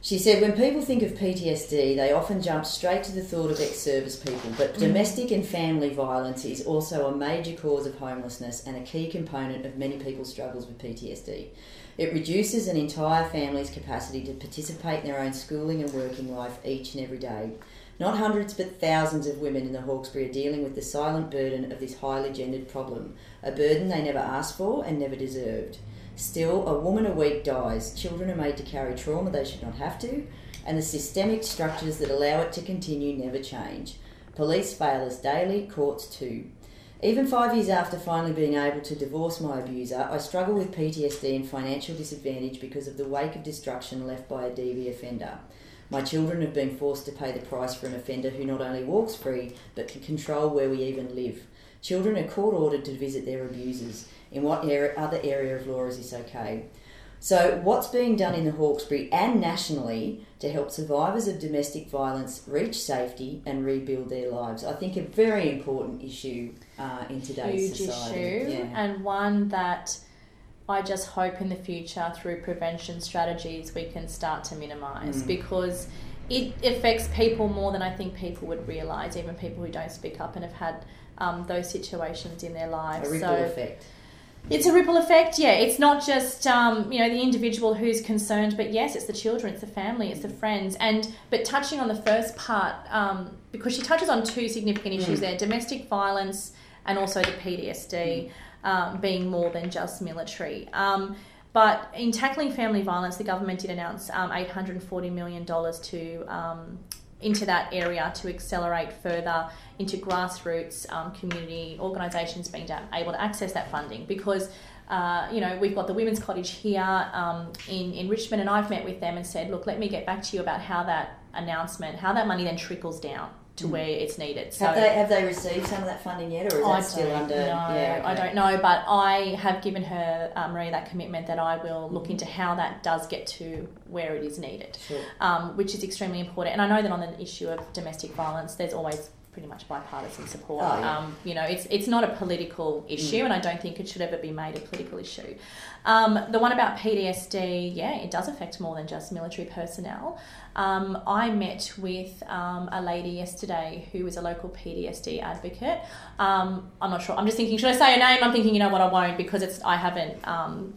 [SPEAKER 1] She said, when people think of PTSD, they often jump straight to the thought of ex service people, but
[SPEAKER 3] Mm.
[SPEAKER 1] domestic and family violence is also a major cause of homelessness and a key component of many people's struggles with PTSD. It reduces an entire family's capacity to participate in their own schooling and working life each and every day. Not hundreds, but thousands of women in the Hawkesbury are dealing with the silent burden of this highly gendered problem, a burden they never asked for and never deserved. Still, a woman a week dies, children are made to carry trauma they should not have to, and the systemic structures that allow it to continue never change. Police fail us daily, courts too. Even five years after finally being able to divorce my abuser, I struggle with PTSD and financial disadvantage because of the wake of destruction left by a DV offender. My children have been forced to pay the price for an offender who not only walks free, but can control where we even live. Children are court ordered to visit their abusers. In what other area of law is this okay? So, what's being done in the Hawkesbury and nationally to help survivors of domestic violence reach safety and rebuild their lives? I think a very important issue uh, in today's
[SPEAKER 3] Huge
[SPEAKER 1] society.
[SPEAKER 3] issue,
[SPEAKER 1] Yeah.
[SPEAKER 3] and one that I just hope in the future through prevention strategies we can start to minimise
[SPEAKER 1] Mm.
[SPEAKER 3] because it affects people more than I think people would realise, even people who don't speak up and have had um, those situations in their lives.
[SPEAKER 1] A ripple
[SPEAKER 3] so
[SPEAKER 1] effect.
[SPEAKER 3] It's a ripple effect, yeah. It's not just um, you know the individual who's concerned, but yes, it's the children, it's the family, it's the friends, and but touching on the first part um, because she touches on two significant issues
[SPEAKER 1] Mm.
[SPEAKER 3] there: domestic violence and also the PTSD um, being more than just military. Um, but in tackling family violence, the government did announce um, eight hundred and forty million dollars to um, into that area to accelerate further into grassroots um, community organisations being able to access that funding because. Uh, you know, we've got the Women's Cottage here um, in, in Richmond, and I've met with them and said, look, let me get back to you about how that announcement, how that money then trickles down to
[SPEAKER 1] Mm.
[SPEAKER 3] where it's needed. So
[SPEAKER 1] Have they have they received some of that funding yet, or is
[SPEAKER 3] I
[SPEAKER 1] that still under?
[SPEAKER 3] know.
[SPEAKER 1] Yeah,
[SPEAKER 3] I don't know, but I have given her uh, Marie that commitment that I will look into how that does get to where it is needed,
[SPEAKER 1] Sure.
[SPEAKER 3] um, which is extremely important. And I know that on the issue of domestic violence, there's always pretty much bipartisan support.
[SPEAKER 1] Oh, yeah.
[SPEAKER 3] um, you know, it's it's not a political issue,
[SPEAKER 1] Mm.
[SPEAKER 3] and I don't think it should ever be made a political issue. Um, the one about PTSD, yeah, it does affect more than just military personnel. Um, I met with um, a lady yesterday who is a local PTSD advocate. Um, I'm not sure. I'm just thinking, should I say her name? I'm thinking, you know what, I won't because it's I haven't um,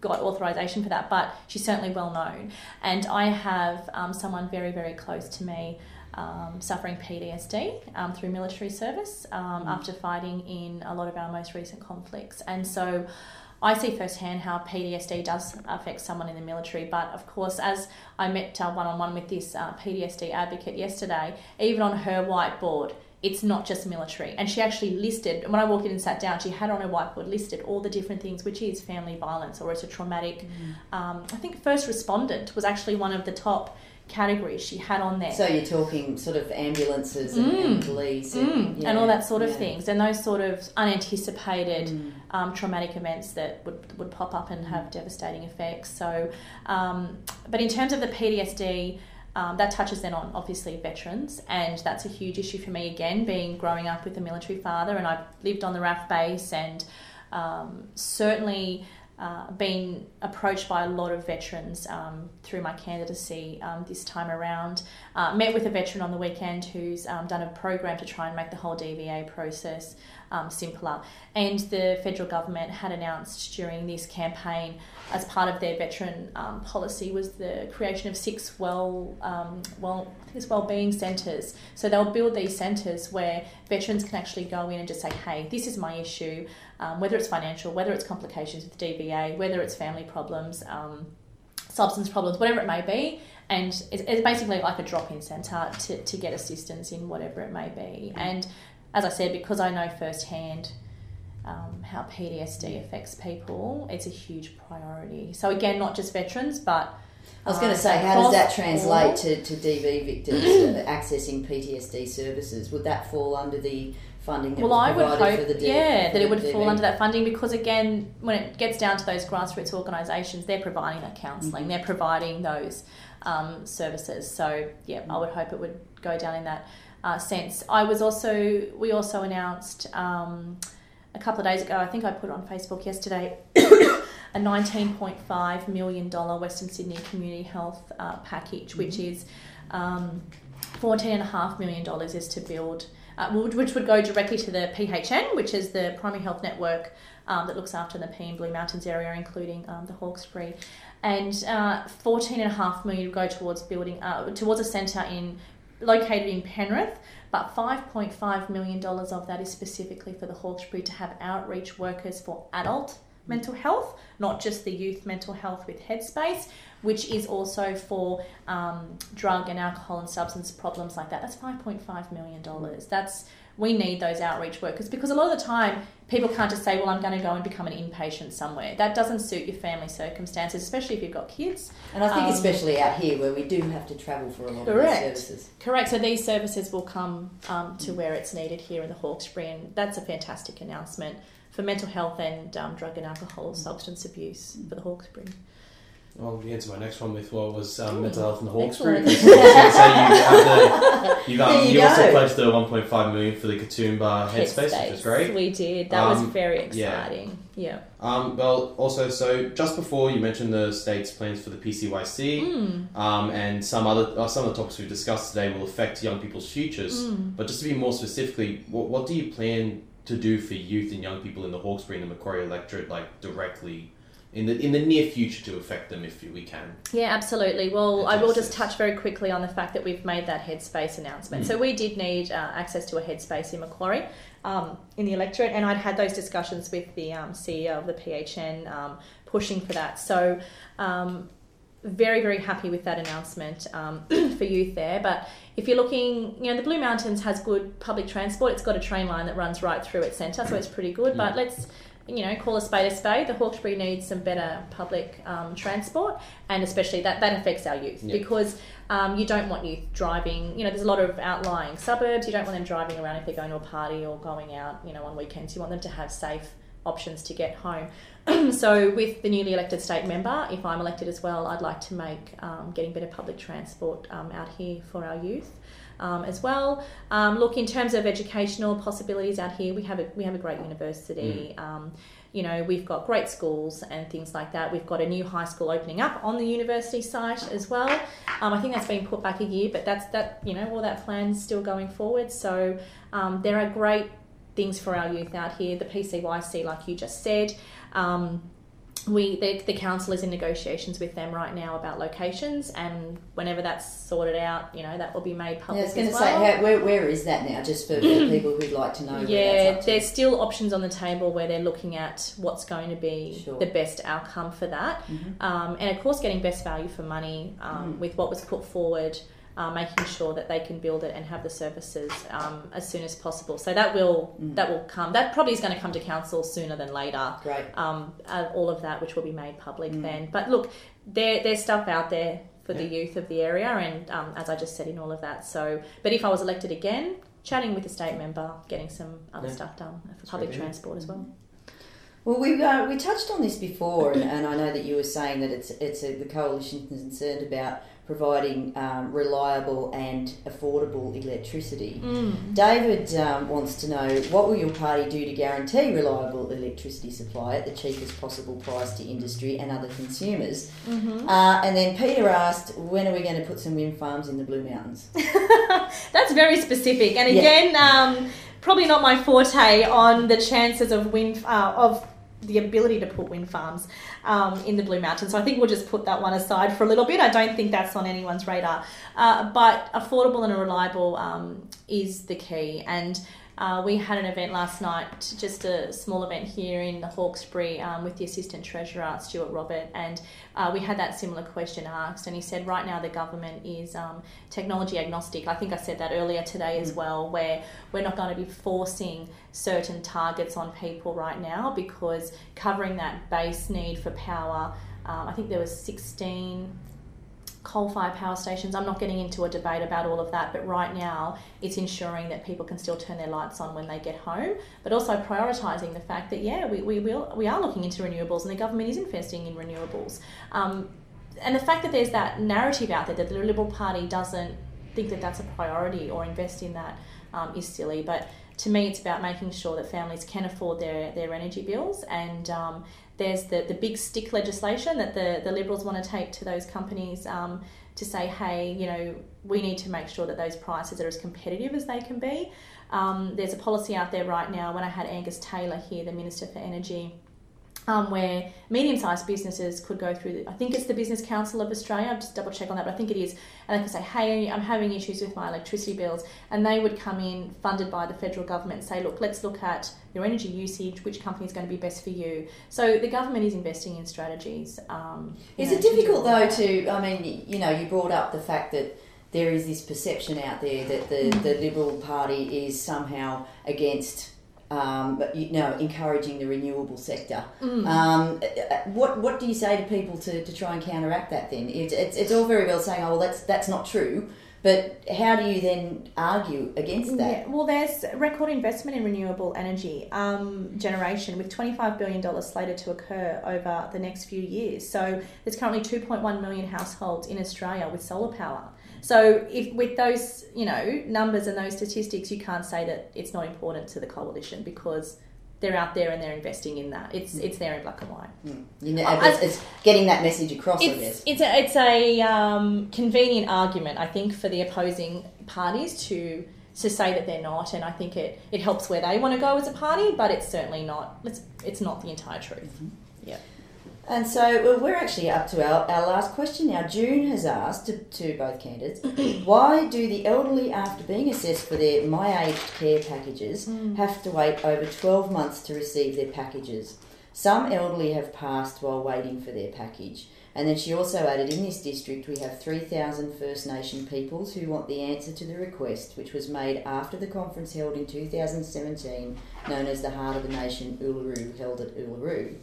[SPEAKER 3] got authorization for that, but she's certainly well known. And I have um, someone very, very close to me um, suffering PTSD um, through military service um, after fighting in a lot of our most recent conflicts. And so I see firsthand how PTSD does affect someone in the military. But of course, as I met one on one with this uh, PTSD advocate yesterday, even on her whiteboard, it's not just military. And she actually listed, when I walked in and sat down, she had on her whiteboard listed all the different things, which is family violence or it's a traumatic. Um, I think first respondent was actually one of the top categories she had on there.
[SPEAKER 1] So you're talking sort of ambulances and,
[SPEAKER 3] Mm.
[SPEAKER 1] and police and,
[SPEAKER 3] Mm,
[SPEAKER 1] yeah,
[SPEAKER 3] and all that sort of
[SPEAKER 1] yeah.
[SPEAKER 3] things, and those sort of unanticipated
[SPEAKER 1] Mm.
[SPEAKER 3] um, traumatic events that would, would pop up and have devastating effects. So, um, but in terms of the PTSD, um, that touches then on obviously veterans, and that's a huge issue for me again, being growing up with a military father, and I've lived on the RAAF base, and um, certainly. Uh, been approached by a lot of veterans um, through my candidacy um, this time around. Uh, met with a veteran on the weekend who's um, done a program to try and make the whole DVA process um, simpler. And the federal government had announced during this campaign, as part of their veteran um, policy, was the creation of six well, um, well, I think it's well-being centres. So they'll build these centres where veterans can actually go in and just say, "Hey, this is my issue." Um, whether it's financial, whether it's complications with DVA, whether it's family problems, um, substance problems, whatever it may be, and it's, basically like a drop-in centre to, to get assistance in whatever it may be. And as I said, because I know firsthand um, how PTSD affects people, it's a huge priority. So again, not just veterans, but
[SPEAKER 1] I was going to say, how does that translate to, to DV victims uh, accessing PTSD services? Would that fall under the funding that
[SPEAKER 3] Well, I would hope,
[SPEAKER 1] for the D-
[SPEAKER 3] yeah, that it would fall under that funding because, again, when it gets down to those grassroots organisations, they're providing that counselling,
[SPEAKER 1] Mhm.
[SPEAKER 3] they're providing those um, services. So, yeah, I would hope it would go down in that uh, sense. I was also, we also announced um, a couple of days ago, I think I put on Facebook yesterday, a $19.5 million Western Sydney Community Health uh, package, which is um, $14.5 million is to build uh, which would go directly to the PHN, which is the primary health network um, that looks after Nepean Blue Mountains area, including um, the Hawkesbury. And uh, fourteen and a half million would go towards building uh, towards a centre in located in Penrith, but five point five million dollars of that is specifically for the Hawkesbury to have outreach workers for adult mental health, not just the youth mental health with Headspace, which is also for um, drug and alcohol and substance problems like that. That's $5.5 million. That's we need those outreach workers because a lot of the time people can't just say, well, I'm going to go and become an inpatient somewhere. That doesn't suit your family circumstances, especially if you've got kids.
[SPEAKER 1] And I think
[SPEAKER 3] Um,
[SPEAKER 1] especially out here where we do have to travel for a lot
[SPEAKER 3] Correct.
[SPEAKER 1] of these services.
[SPEAKER 3] Correct. So these services will come um, to where it's needed here in the Hawkesbury, and that's a fantastic announcement for mental health and um, drug and alcohol substance abuse for the Hawkesbury.
[SPEAKER 2] Well, answer to my next one with what was um, mental health in the Hawkesbury.
[SPEAKER 3] excellent.
[SPEAKER 2] because I was gonna say you, have the, you've, um,
[SPEAKER 1] you
[SPEAKER 2] you also pledged the 1.5 million for the Katoomba headspace, which is great.
[SPEAKER 3] We did. That was
[SPEAKER 2] Um,
[SPEAKER 3] very
[SPEAKER 2] yeah.
[SPEAKER 3] exciting. Yeah.
[SPEAKER 2] Um, well, also, so just before you mentioned the state's plans for the PCYC,
[SPEAKER 3] Mm.
[SPEAKER 2] um, and some other uh, some of the topics we've discussed today will affect young people's futures.
[SPEAKER 3] Mm.
[SPEAKER 2] But just to be more specifically, what, what do you plan to do for youth and young people in the Hawkesbury and the Macquarie electorate, like directly in the in the near future, to affect them if we can?
[SPEAKER 3] Yeah, absolutely. Well, I will just touch very quickly on the fact that we've made that headspace announcement.
[SPEAKER 2] Mm.
[SPEAKER 3] So we did need uh, access to a headspace in Macquarie um, in the electorate, and I'd had those discussions with the um, CEO of the PHN um, pushing for that. So. Um, very very happy with that announcement um, for youth there but if you're looking you know the blue mountains has good public transport it's got a train line that runs right through its centre so it's pretty good but let's you know call a spade a spade. The hawkesbury needs some better public um, transport and especially that that affects our youth
[SPEAKER 2] Yeah.
[SPEAKER 3] because um, you don't want youth driving you know there's a lot of outlying suburbs. You don't want them driving around if they're going to a party or going out you know on weekends. You want them to have safe options to get home. So with the newly elected state member if i'm elected as well i'd like to make um, getting better public transport um, out here for our youth um, as well. Um, look, in terms of educational possibilities out here, we have a we have a great university. Um, you know, we've got great schools and things like that. We've got a new high school opening up on the university site as well. Um, I think that's been put back a year, but that's that. You know, all that plan's still going forward. So um, there are great things for our youth out here. The PCYC, like you just said. Um, we the, the council is in negotiations with them right now about locations and whenever that's sorted out you know that will be made
[SPEAKER 1] Yeah, I
[SPEAKER 3] public
[SPEAKER 1] was going to
[SPEAKER 3] well
[SPEAKER 1] say, how, where, where is that now? Just for people who'd like to know.
[SPEAKER 3] yeah
[SPEAKER 1] that's up to.
[SPEAKER 3] there's still options on the table where they're looking at what's going to be
[SPEAKER 1] Sure.
[SPEAKER 3] the best outcome for that
[SPEAKER 1] Mhm.
[SPEAKER 3] um, and of course getting best value for money um,
[SPEAKER 1] Mm.
[SPEAKER 3] with what was put forward uh, making sure that they can build it and have the services um, as soon as possible so that will
[SPEAKER 1] Mm.
[SPEAKER 3] that will come that probably is going to come to council sooner than later
[SPEAKER 1] Great.
[SPEAKER 3] um, uh, all of that, which will be made public
[SPEAKER 1] Mm.
[SPEAKER 3] then. But look, there, there's stuff out there for the youth of the area, and um, as I just said in all of that. So, but if I was elected again, chatting with the state member, getting some other
[SPEAKER 2] Yeah.
[SPEAKER 3] stuff done for
[SPEAKER 2] That's
[SPEAKER 3] public transport as well.
[SPEAKER 1] Well, we uh, we touched on this before, and, and I know that you were saying that it's it's a, the coalition concerned about providing um, reliable and affordable electricity.
[SPEAKER 3] Mm.
[SPEAKER 1] David um, wants to know what will your party do to guarantee reliable electricity supply at the cheapest possible price to industry and other consumers?
[SPEAKER 3] hmm
[SPEAKER 1] Uh, and then Peter asked, when are we going to put some wind farms in the Blue Mountains?
[SPEAKER 3] That's very specific, and
[SPEAKER 1] Yeah.
[SPEAKER 3] again, um, probably not my forte on the chances of wind uh, of the ability to put wind farms um, in the Blue Mountains. So I think we'll just put that one aside for a little bit. I don't think that's on anyone's radar, uh, but affordable and reliable um, is the key. And uh, we had an event last night, just a small event here in the Hawkesbury um, with the Assistant Treasurer, Stuart Robert, and uh, we had that similar question asked. And he said, right now the government is um, technology agnostic. I think I said that earlier today as well, where we're not going to be forcing certain targets on people right now because covering that base need for power, um, I think there was 16 coal-fired power stations. I'm not getting into a debate about all of that, but right now it's ensuring that people can still turn their lights on when they get home, but also prioritising the fact that yeah, we, we will we are looking into renewables and the government is investing in renewables. Um, and the fact that there's that narrative out there that the Liberal Party doesn't think that that's a priority or invest in that um, is silly. But to me, it's about making sure that families can afford their, their energy bills. And um, there's the, the big stick legislation that the, the Liberals want to take to those companies um, to say, hey, you know, we need to make sure that those prices are as competitive as they can be. Um, there's a policy out there right now. When I had Angus Taylor here, the Minister for Energy, um, where medium-sized businesses could go through. The, I think it's the Business Council of Australia. I'll just double check on that, but I think it is. And they could say, "Hey, I'm having issues with my electricity bills," and they would come in, funded by the federal government, and say, "Look, let's look at your energy usage. Which company is going to be best for you?" So the government is investing in strategies. Um,
[SPEAKER 1] Is
[SPEAKER 3] know,
[SPEAKER 1] it difficult
[SPEAKER 3] all
[SPEAKER 1] though to? I mean, you know, you brought up the fact that there is this perception out there that the, the Liberal Party is somehow against um, but you know, encouraging the renewable sector.
[SPEAKER 3] Mm.
[SPEAKER 1] Um, uh, what what do you say to people to, to try and counteract that? Then it, it's, it's all very well saying, oh, well, that's that's not true, but how do you then argue against that?
[SPEAKER 3] Yeah, well, there's record investment in renewable energy um, generation with $25 billion slated to occur over the next few years. So there's currently 2.1 million households in Australia with solar power. So if with those, you know, numbers and those statistics, you can't say that it's not important to the coalition because they're out there and they're investing in that. It's it's there in black and white.
[SPEAKER 1] Mm. You know, it's, it's getting that message across, I guess.
[SPEAKER 3] It's it's a it's a um, convenient argument, I think, for the opposing parties to to say that they're not, and I think it, it helps where they want to go as a party, but it's certainly not. It's it's not the entire truth. Yeah.
[SPEAKER 1] And so well, we're actually up to our, our last question now. June has asked to, to both candidates why do the elderly, after being assessed for their My Aged Care packages, hmm. have to wait over 12 months to receive their packages? Some elderly have passed while waiting for their package. And then she also added in this district we have 3,000 First Nation peoples who want the answer to the request, which was made after the conference held in 2017, known as the Heart of the Nation Uluru, held at Uluru.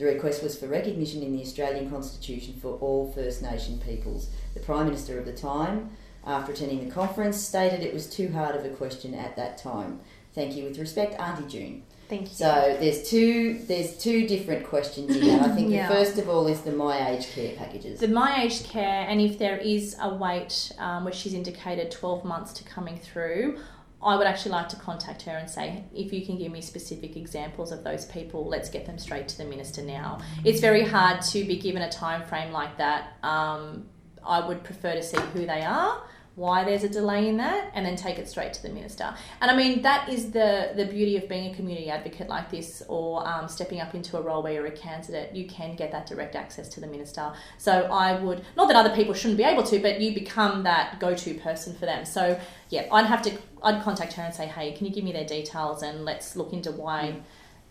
[SPEAKER 1] The request was for recognition in the Australian Constitution for all First Nation peoples. The Prime Minister of the time, after attending the conference, stated it was too hard of a question at that time. Thank you. With respect, Auntie June.
[SPEAKER 3] Thank you.
[SPEAKER 1] So there's two there's two different questions in that. I think
[SPEAKER 3] Yeah.
[SPEAKER 1] the first of all is the My Age Care packages.
[SPEAKER 3] the my age care, and if there is a wait, um, which she's indicated 12 months to coming through, I would actually like to contact her and say, if you can give me specific examples of those people, let's get them straight to the minister now. It's very hard to be given a time frame like that. Um, I would prefer to see who they are, why there's a delay in that, and then take it straight to the minister. And I mean, that is the the beauty of being a community advocate like this, or um, stepping up into a role where you're a candidate. You can get that direct access to the minister. So I would not that other people shouldn't be able to, but you become that go-to person for them. So yeah, I'd have to I'd contact her and say, hey, can you give me their details and let's look into why.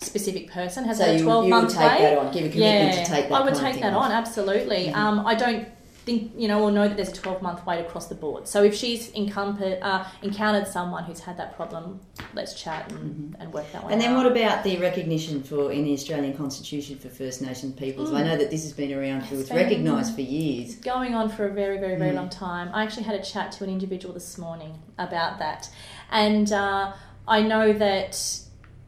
[SPEAKER 3] Specific person has
[SPEAKER 1] so
[SPEAKER 3] a twelve
[SPEAKER 1] you would
[SPEAKER 3] month
[SPEAKER 1] take
[SPEAKER 3] wait.
[SPEAKER 1] that on, give a commitment to take that.
[SPEAKER 3] I would take that
[SPEAKER 1] on.
[SPEAKER 3] on, absolutely.
[SPEAKER 1] Mhm.
[SPEAKER 3] Um, I don't think, you know, or know that there's a 12 month wait across the board. So if she's encumbered, uh, encountered someone who's had that problem, let's chat and, and work that one
[SPEAKER 1] Mm-hmm. And then
[SPEAKER 3] out.
[SPEAKER 1] what about the recognition for in the Australian Constitution for First Nation peoples? I know that this has been around for
[SPEAKER 3] It's
[SPEAKER 1] it's recognised for years.
[SPEAKER 3] going on for a very, very, very
[SPEAKER 1] Mm.
[SPEAKER 3] long time. I actually had a chat to an individual this morning about that. And uh, I know that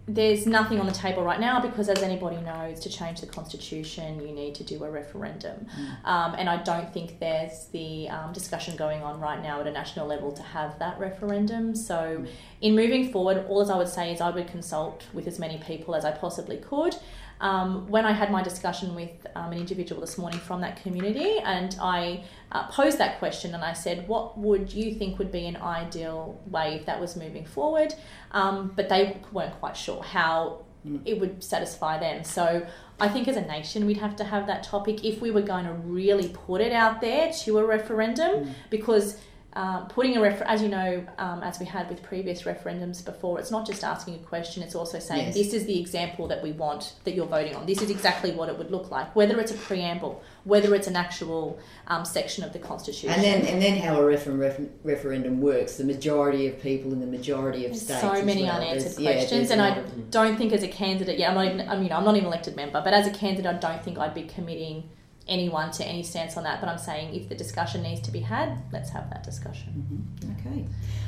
[SPEAKER 3] there's nothing on the table right now because, as anybody knows, to change the constitution, you need to do a referendum. Um, and I don't think there's the um, discussion going on right now at a national level to have that referendum. So, in moving forward, all as I would say is I would consult with as many people as I possibly could. Um, when I had my discussion with um, an individual this morning from that community, and I uh, posed that question, and I said, "What would you think would be an ideal way if that was moving forward?" Um, but they weren't quite sure how it would satisfy them. So I think as a nation, we'd have to have that topic if we were going to really put it out there to a referendum, because. Um, putting a refer- as you know, um, as we had with previous referendums before, it's not just asking a question; it's also saying
[SPEAKER 1] Yes.
[SPEAKER 3] this is the example that we want that you're voting on. This is exactly what it would look like, whether it's a preamble, whether it's an actual um, section of the constitution.
[SPEAKER 1] And then, and then how a refer- refer- referendum works. The majority of people in the majority of
[SPEAKER 3] There's
[SPEAKER 1] states.
[SPEAKER 3] so many
[SPEAKER 1] well.
[SPEAKER 3] unanswered
[SPEAKER 1] There's-
[SPEAKER 3] questions,
[SPEAKER 1] there's
[SPEAKER 3] and I don't think as a candidate, yeah, I'm not even. I mean, I'm not even an elected member, but as a candidate, I don't think I'd be committing anyone to any stance on that. But I'm saying if the discussion needs to be had, let's have that discussion. Mm-hmm.
[SPEAKER 1] Okay.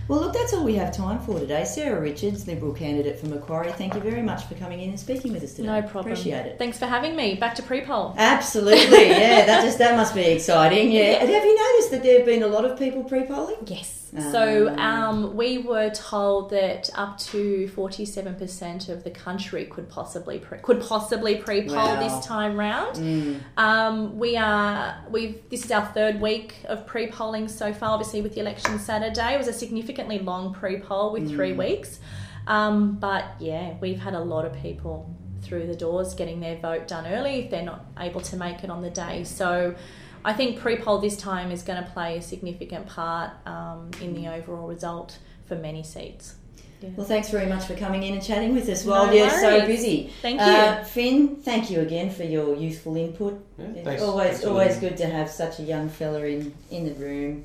[SPEAKER 1] Well, look, that's all we have time for today. Sarah Richards, Liberal candidate for Macquarie, thank you very much for coming in and speaking with us today.
[SPEAKER 3] No problem.
[SPEAKER 1] Appreciate it.
[SPEAKER 3] Thanks for having me. Back to pre-poll.
[SPEAKER 1] Absolutely, yeah. That just that must be exciting. Yeah. And have you noticed that there have been a lot of people pre-polling?
[SPEAKER 3] Yes. So
[SPEAKER 1] Ah.
[SPEAKER 3] um, we were told that up to forty-seven percent of the country could possibly pre- could possibly pre-poll
[SPEAKER 1] Wow.
[SPEAKER 3] this time round.
[SPEAKER 1] Mm.
[SPEAKER 3] Um, we are we've this is our third week of pre-polling so far. Obviously, with the election Saturday, it was a significantly long pre-poll with three weeks. Um, but yeah, we've had a lot of people through the doors getting their vote done early if they're not able to make it on the day. So. I think pre-poll this time is going to play a significant part um, in the overall result for many seats. Yeah.
[SPEAKER 1] Well, thanks very much for coming in and chatting with us
[SPEAKER 3] No
[SPEAKER 1] you're so busy.
[SPEAKER 3] Thank you.
[SPEAKER 1] Uh, Finn, thank you again for your youthful input.
[SPEAKER 2] Yeah,
[SPEAKER 1] It's
[SPEAKER 2] thanks.
[SPEAKER 1] always
[SPEAKER 2] Thanks
[SPEAKER 1] always good to have such a young fella in, in the room.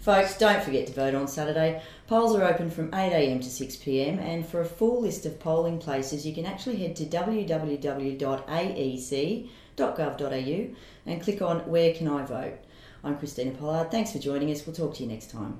[SPEAKER 1] Folks, don't forget to vote on Saturday. Polls are open from 8am to 6pm, and for a full list of polling places, you can actually head to www.aec.gov.au and click on Where Can I Vote? I'm Christina Pollard. Thanks for joining us. We'll talk to you next time.